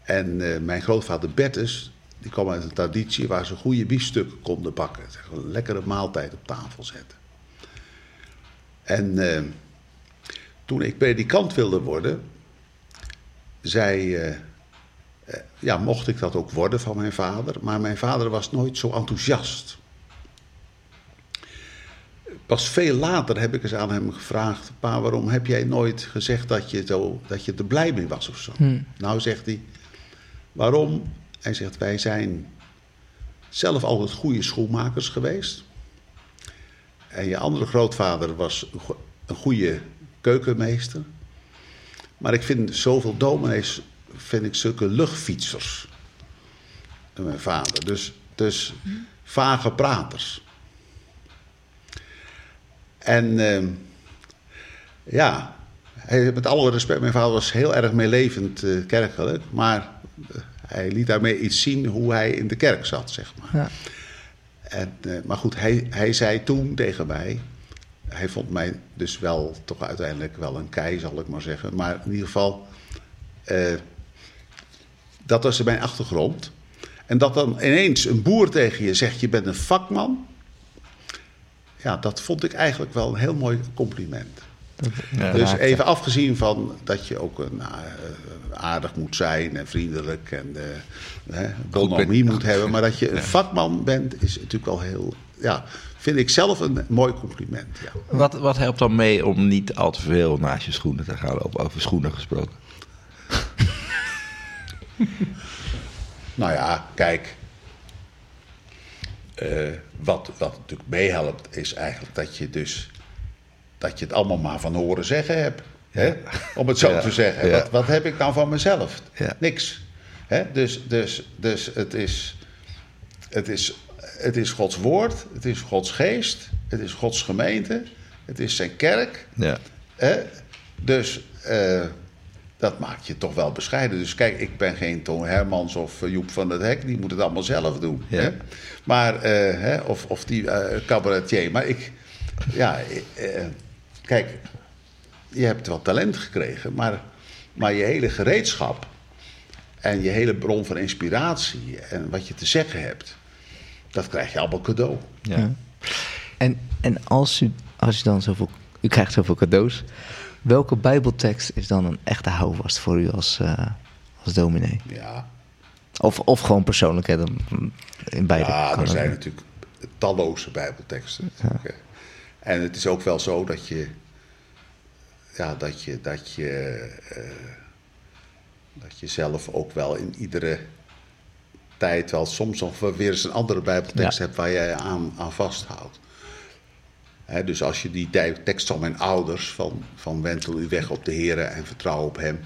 En mijn grootvader Bertus, die kwam uit een traditie waar ze goede biefstukken konden bakken. Een lekkere maaltijd op tafel zetten. En eh, toen ik predikant wilde worden, zei, eh, eh, ja, mocht ik dat ook worden van mijn vader. Maar mijn vader was nooit zo enthousiast. Pas veel later heb ik eens aan hem gevraagd: Pa, waarom heb jij nooit gezegd dat je, zo, dat je er blij mee was of zo? Nou, zegt hij: Waarom? Hij zegt: Wij zijn zelf altijd goede schoenmakers geweest. En je andere grootvader was een go- een goede keukenmeester. Maar ik vind zoveel dominees vind ik zulke luchtfietsers. En mijn vader. Dus, dus vage praters. En ehm, ja, met alle respect, mijn vader was heel erg meelevend eh, kerkelijk. Maar eh, hij liet daarmee iets zien hoe hij in de kerk zat, zeg maar. Ja. Eh, maar goed, hij, hij zei toen tegen mij. Hij vond mij dus wel toch uiteindelijk wel een kei, zal ik maar zeggen. Maar in ieder geval, eh, dat was mijn achtergrond. En dat dan ineens een boer tegen je zegt: Je bent een vakman. Ja, dat vond ik eigenlijk wel een heel mooi compliment. Ja. Dus even afgezien van dat je ook eh, aardig moet zijn en vriendelijk en eh bonhomie ben- moet hebben. Maar dat je een vakman bent, is natuurlijk wel heel, ja, vind ik zelf een mooi compliment. Ja. Wat, wat helpt dan mee om niet al te veel naast je schoenen te gaan lopen? Over schoenen gesproken. Nou ja, kijk. eh, wat, wat natuurlijk meehelpt, is eigenlijk dat je dus dat je het allemaal maar van horen zeggen hebt. Hè? Om het zo Ja, te zeggen. Wat, wat heb ik nou van mezelf? Niks. Hè? Dus, dus, dus het, is, het, is, het is Gods woord, het is Gods geest, het is Gods gemeente, het is zijn kerk. Ja. Hè? Dus eh, dat maakt je toch wel bescheiden. Dus kijk, ik ben geen Toon Hermans of eh, Joep van het Hek. Die moet het allemaal zelf doen. Ja. Hè? Maar, eh, hè, of, of die cabaretier. Maar ik, ja, kijk, je hebt wel talent gekregen. Maar, maar je hele gereedschap en je hele bron van inspiratie en wat je te zeggen hebt, dat krijg je allemaal cadeau. Ja. En, en als, u, als u dan zoveel... U krijgt zoveel cadeaus. Welke bijbeltekst is dan een echte houvast voor u als, eh, als dominee? Ja, Of, of gewoon persoonlijk, hè? Dan, in beide. ja er zijn natuurlijk talloze bijbelteksten. En het is ook wel zo dat je, ja, dat je, dat je, eh, dat je zelf ook wel in iedere tijd wel soms nog weer eens een andere bijbeltekst Ja. hebt waar jij aan, aan vasthoudt. Hè, dus als je die tekst van mijn ouders, van, van wentel u weg op de Heer en vertrouw op hem,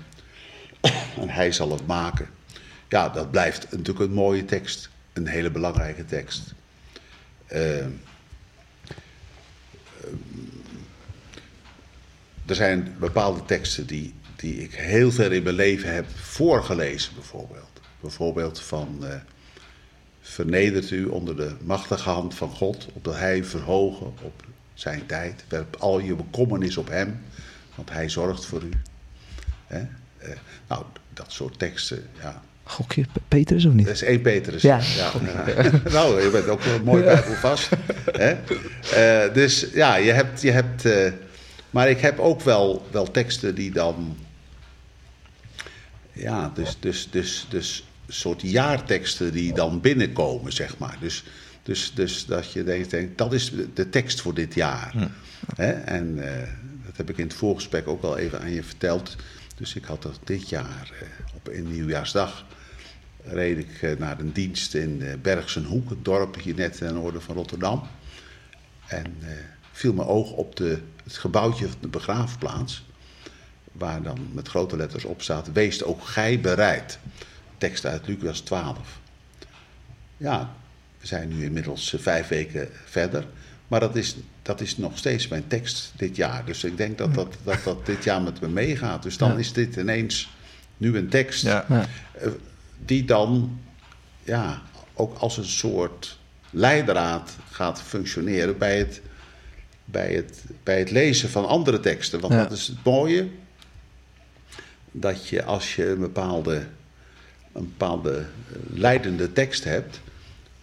en hij zal het maken. Ja, dat blijft natuurlijk een mooie tekst, een hele belangrijke tekst. Eh, er zijn bepaalde teksten die, die ik heel veel in mijn leven heb voorgelezen, bijvoorbeeld. Bijvoorbeeld van eh, vernedert u onder de machtige hand van God, opdat hij verhogen op zijn tijd. Werp al je bekommernis op hem, want hij zorgt voor u. Hè? Eh, nou, dat soort teksten, ja. Gokje, Petrus of niet? Dat is 1 Petrus. Ja. nou, je bent ook mooi bijbelvast. hè? Eh, dus ja, je hebt... Je hebt maar ik heb ook wel, wel teksten die dan... Ja, dus, dus, dus, dus een soort jaarteksten die dan binnenkomen, zeg maar. Dus, dus, dus dat je denkt, denkt, dat is de, tekst voor dit jaar. Hè? En eh, dat heb ik in het voorgesprek ook al even aan je verteld. Dus ik had dat dit jaar eh, op een nieuwjaarsdag reed ik eh, naar een dienst in Bergsenhoek, het dorp hier net ten noorden van Rotterdam. En viel mijn oog op de, het gebouwtje van de begraafplaats, waar dan met grote letters op staat: Wees ook gij bereid. Tekst uit Lucas 12. Ja, we zijn nu inmiddels eh, vijf weken verder. Maar dat is, dat is nog steeds mijn tekst dit jaar. Dus ik denk dat dat, dat, dat dit jaar met me meegaat. Dus dan Ja. is dit ineens nu een tekst Ja. Ja. eh, die dan ja, ook als een soort leidraad gaat functioneren bij het, bij het, bij het lezen van andere teksten. Want Ja. dat is het mooie, dat je als je een bepaalde, een bepaalde eh, leidende tekst hebt,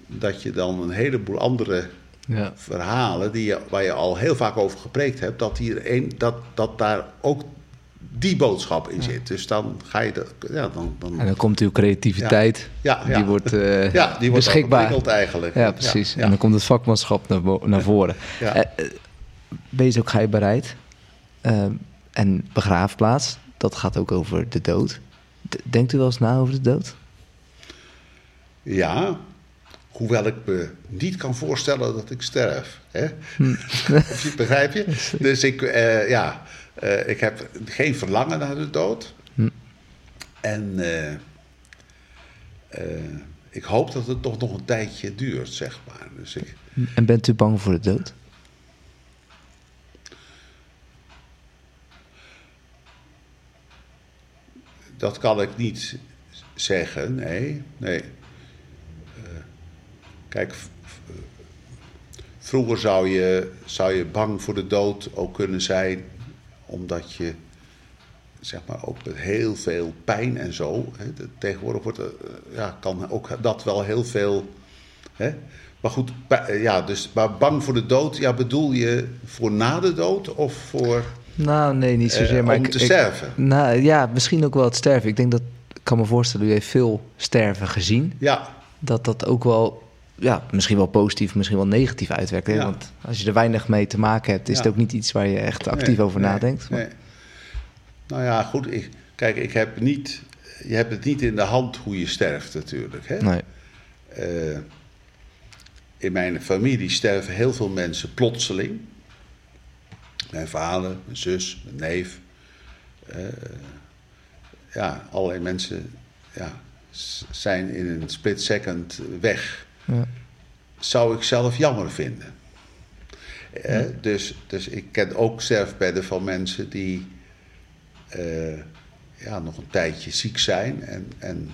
dat je dan een heleboel andere Ja. verhalen die je, waar je al heel vaak over gepreekt hebt, dat, hier een, dat, dat daar ook die boodschap in zit. Dus dan ga je... De, ja, dan, dan, En dan komt uw creativiteit. Ja, ja. Die wordt, eh, ja, die wordt beschikbaar. eigenlijk. Ja, precies. En dan komt het vakmanschap naar, naar voren. Ja. Wees ook gij bereid. Eh, en begraafplaats, dat gaat ook over de dood. D- Denkt u wel eens na over de dood? Ja, hoewel ik me niet kan voorstellen dat ik sterf. Hè? Hm. Begrijp je? Dus ik, eh, ja, eh, ik heb geen verlangen naar de dood. Hm. En eh, ik hoop dat het toch nog een tijdje duurt, zeg maar. Dus ik, En bent u bang voor de dood? Dat kan ik niet zeggen, nee. nee. Eh, kijk, vroeger zou je, zou je bang voor de dood ook kunnen zijn, omdat je, zeg maar, ook met heel veel pijn en zo. Hè, tegenwoordig wordt eh, ja, kan ook dat wel heel veel. Hè? Maar goed, ja, dus, maar bang voor de dood, ja, bedoel je voor na de dood of voor. Nou, nee, niet zozeer. Eh, maar om ik- te ik- sterven? Nou ja, misschien ook wel het sterven. Ik denk dat, ik kan me voorstellen, u heeft veel sterven gezien. Ja, Dat dat ook wel, ja, misschien wel positief, misschien wel negatief uitwerkt. Hè? Ja. Want als je er weinig mee te maken hebt, is Ja. het ook niet iets waar je echt actief Nee, over nee, nadenkt. Nee. Nou ja, goed. Ik, kijk, ik heb niet, je hebt het niet in de hand hoe je sterft natuurlijk. Hè? Nee. Eh, in mijn familie sterven heel veel mensen plotseling. Mijn vader, mijn zus, mijn neef. Eh, ja, allerlei mensen ja, zijn in een split second weg. Ja. Zou ik zelf jammer vinden. Hè? Dus, dus ik ken ook sterfbedden van mensen die eh, ja, nog een tijdje ziek zijn en, en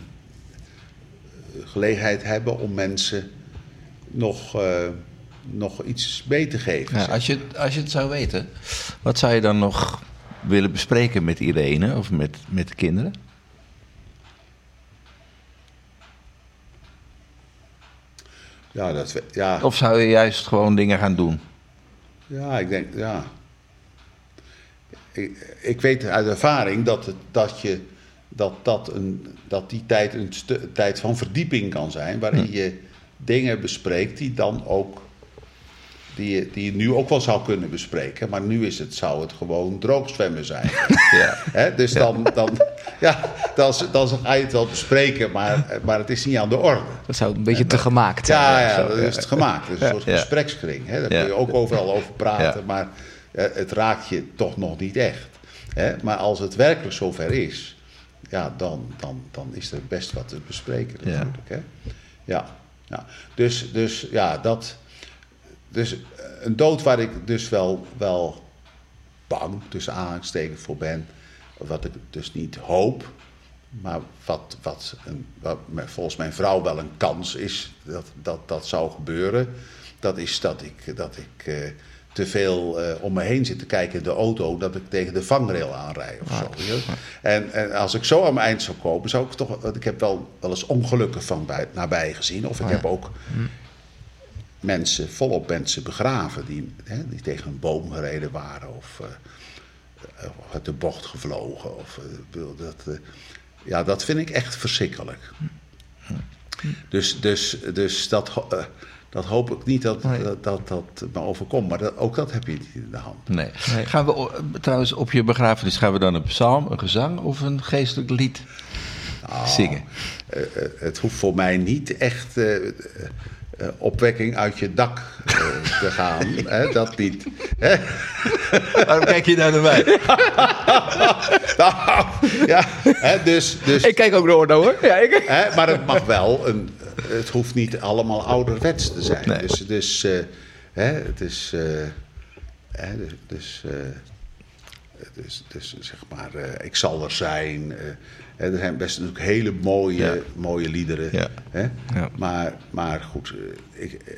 eh, gelegenheid hebben om mensen nog, eh, nog iets mee te geven. Ja, als, je, als je het zou weten, wat zou je dan nog willen bespreken met Irene of met, met de kinderen? Ja, dat, we- ja, Of zou je juist gewoon dingen gaan doen? ja, ik denk, ja. Ik, ik weet uit ervaring dat, het, dat, je, dat, dat, een, dat die tijd een stu- tijd van verdieping kan zijn, waarin je dingen bespreekt die dan ook, die je, die je nu ook wel zou kunnen bespreken, maar nu is het, zou het gewoon droogzwemmen zijn. Ja. Dus dan, dan, ja, dan, dan ga je het wel bespreken, maar, maar het is niet aan de orde. Dat zou een beetje te gemaakt zijn. Ja, ja, dat is het gemaakt. Het is een soort Ja. gesprekskring. Hè? Daar Ja. kun je ook overal over praten, Ja. maar eh, het raakt je toch nog niet echt. Maar als het werkelijk zover is, ja, dan, dan, dan is er best wat te bespreken Ja. natuurlijk. Hè? Ja. Ja. Dus, dus ja, dat... Dus eh, een dood waar ik dus wel, wel bang, tussen aanhalingstekens, voor ben. Wat ik dus niet hoop. Maar wat, wat, een, wat volgens mijn vrouw wel een kans is dat dat, dat zou gebeuren. Dat is dat ik, dat ik eh, te veel eh, om me heen zit te kijken in de auto. Dat ik tegen de vangrail aanrijd of zo. weet je. En, en als ik zo aan mijn eind zou komen, zou ik toch. Ik heb wel, wel eens ongelukken van bij, nabij gezien. Of ik heb ook mensen, volop mensen begraven die, hè, die tegen een boom gereden waren of, eh, of uit de bocht gevlogen. Of, eh, dat, eh, ja, dat vind ik echt verschrikkelijk. Dus, dus, dus dat, eh, dat hoop ik niet dat Nee. dat, dat, dat me overkomt. Maar dat, ook dat heb je niet in de hand. Nee. Gaan we trouwens op je begrafenis gaan we dan een psalm, een gezang of een geestelijk lied zingen? Eh, eh, het hoeft voor mij niet echt eh, opwekking uit je dak eh, te gaan. hè, dat niet. Hè? Waarom kijk je nou naar mij? Nou, ja, hè, dus, dus, Ik kijk ook naar Orno hoor. Ja, ik... hè, maar het mag wel. Een, het hoeft niet allemaal ouderwets te zijn. Nee. Dus, dus eh, hè, het is. hè, dus. dus dus, dus zeg maar, ik zal er zijn. Er zijn best natuurlijk hele mooie, Ja. mooie liederen. Ja. Hè? Ja. Maar, maar goed, eh, ik, eh,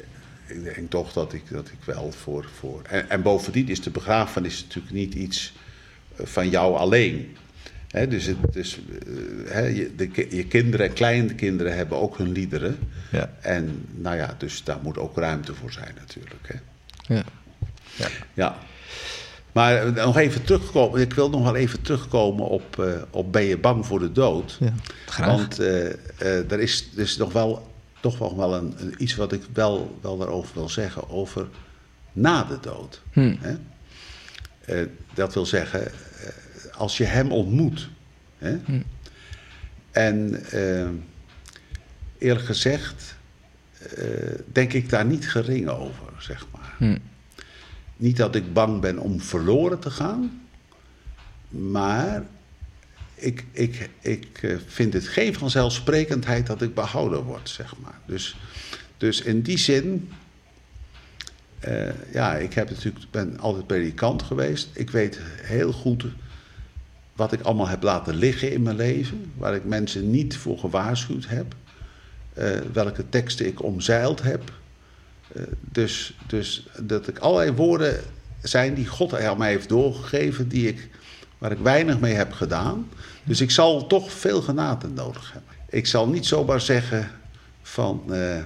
ik denk toch dat ik, dat ik wel voor. voor en, en bovendien is de begrafenis natuurlijk niet iets eh, van jou alleen. Hè, dus het, dus, hè, je, de, je kinderen en kleinkinderen hebben ook hun liederen. Ja. En nou ja, dus daar moet ook ruimte voor zijn natuurlijk. Hè. Ja. Ja. Maar eh, nog even terugkomen. Ik wil nog wel even terugkomen op, eh, op ben je bang voor de dood? Ja, graag. Want eh, er is dus nog wel, toch wel, wel een, iets wat ik wel, wel daarover wil zeggen over na de dood. Hm. Hè? Dat wil zeggen, als je hem ontmoet. Hè? En eh, eerlijk gezegd, denk ik daar niet gering over, zeg maar. Hm. Niet dat ik bang ben om verloren te gaan, maar ik, ik, ik eh, vind het geen vanzelfsprekendheid dat ik behouden word, zeg maar. Dus, dus in die zin, eh, ja, ik heb natuurlijk, ben altijd predikant geweest. Ik weet heel goed wat ik allemaal heb laten liggen in mijn leven, waar ik mensen niet voor gewaarschuwd heb, eh, welke teksten ik omzeild heb. Dus, dus dat ik allerlei woorden zijn die God aan mij heeft doorgegeven, die ik, waar ik weinig mee heb gedaan. Dus ik zal toch veel genade nodig hebben. Ik zal niet zomaar zeggen van eh,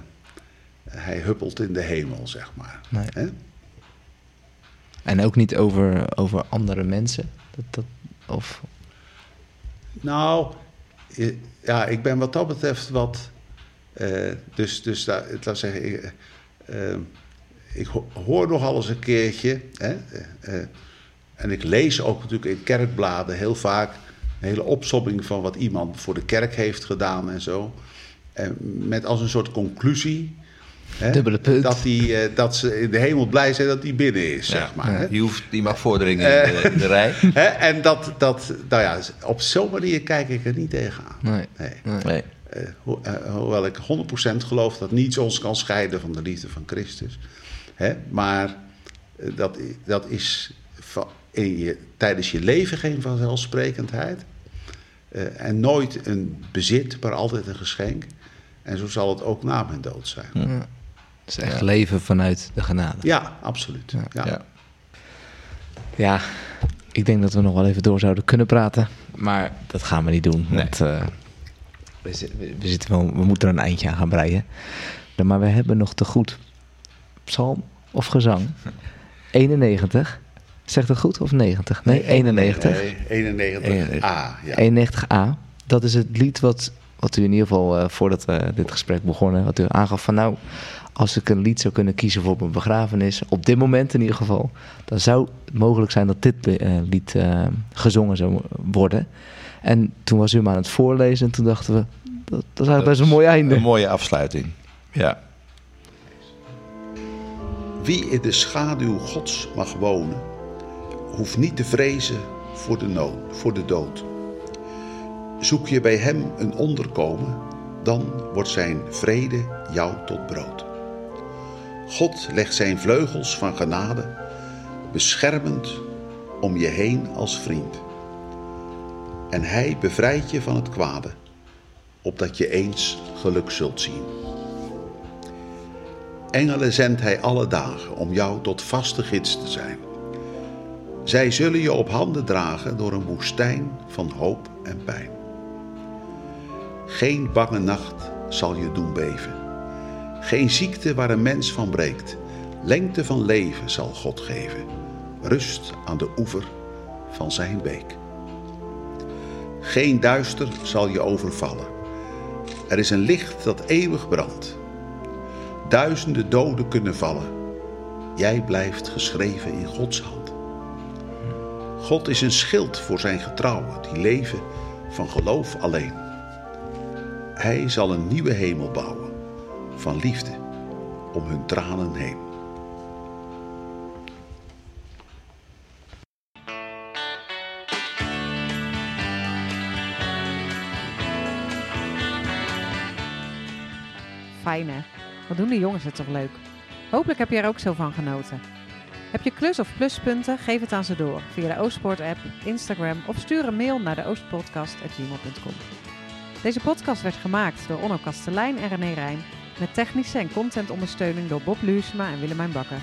hij huppelt in de hemel, zeg maar. Nee. Hè? En ook niet over, over andere mensen. Dat, dat, of, Nou, ja, ik ben wat dat betreft wat. eh, dus, dus daar, laat zeggen, ik, eh, ik ho- hoor nogal eens een keertje. Hè, eh, eh, en ik lees ook natuurlijk in kerkbladen heel vaak een hele opsomming van wat iemand voor de kerk heeft gedaan en zo. En met als een soort conclusie. Hè, Dubbele punt. Dat, die, eh, dat ze in de hemel blij zijn dat hij binnen is, zeg maar. Hè? Die, hoeft, die mag vorderingen in de, in de rij. Hè, en dat, dat, nou ja, op zo'n manier kijk ik er niet tegenaan. nee. Nee. Nee. Eh, ho- eh, hoewel ik 100% geloof dat niets ons kan scheiden van de liefde van Christus. Hè? Maar Eh, Dat, dat is in je, tijdens je leven geen vanzelfsprekendheid. Eh, en nooit een bezit, maar altijd een geschenk. En zo zal het ook na mijn dood zijn. Het is echt leven vanuit de genade. Ja, absoluut. Ja. Ja. Ja, ik denk dat we nog wel even door zouden kunnen praten. Maar dat gaan we niet doen. Want eh, we, zi- we- we zitten wel, we moeten er een eindje aan gaan breien. Maar we hebben nog te goed psalm of gezang. 91. Zegt het goed of 90? Nee, 91. Nee, 91a. Ja. 91a. Dat is het lied wat, wat u in ieder geval eh, voordat we dit gesprek begonnen, wat u aangaf van nou, als ik een lied zou kunnen kiezen voor mijn begrafenis, op dit moment in ieder geval, dan zou het mogelijk zijn dat dit eh, lied eh, gezongen zou worden. En toen was u hem aan het voorlezen en toen dachten we, dat, dat is eigenlijk best een mooi einde. Een mooie afsluiting. Ja. Wie in de schaduw Gods mag wonen, hoeft niet te vrezen voor de, nood, voor de dood. Zoek je bij Hem een onderkomen, dan wordt Zijn vrede jou tot brood. God legt Zijn vleugels van genade, beschermend om je heen als vriend. En Hij bevrijdt je van het kwade, opdat je eens geluk zult zien. Engelen zendt hij alle dagen om jou tot vaste gids te zijn. Zij zullen je op handen dragen door een woestijn van hoop en pijn. Geen bange nacht zal je doen beven. Geen ziekte waar een mens van breekt. Lengte van leven zal God geven. Rust aan de oever van zijn beek. Geen duister zal je overvallen. Er is een licht dat eeuwig brandt. Duizenden doden kunnen vallen. Jij blijft geschreven in Gods hand. God is een schild voor zijn getrouwen, die leven van geloof alleen. Hij zal een nieuwe hemel bouwen, van liefde om hun tranen heen. Fijn hè? Wat doen de jongens het toch leuk? Hopelijk heb je er ook zo van genoten. Heb je klus of pluspunten? Geef het aan ze door via de Oostpoort app, Instagram of stuur een mail naar de oostpodcast.gmail.com. Deze podcast werd gemaakt door Onno Kastelein en René Rijn met technische en contentondersteuning door Bob Luursema en Willemijn Bakker.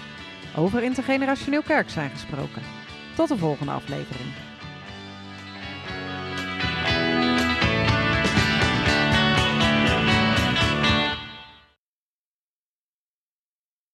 Over intergenerationeel kerk zijn gesproken. Tot de volgende aflevering.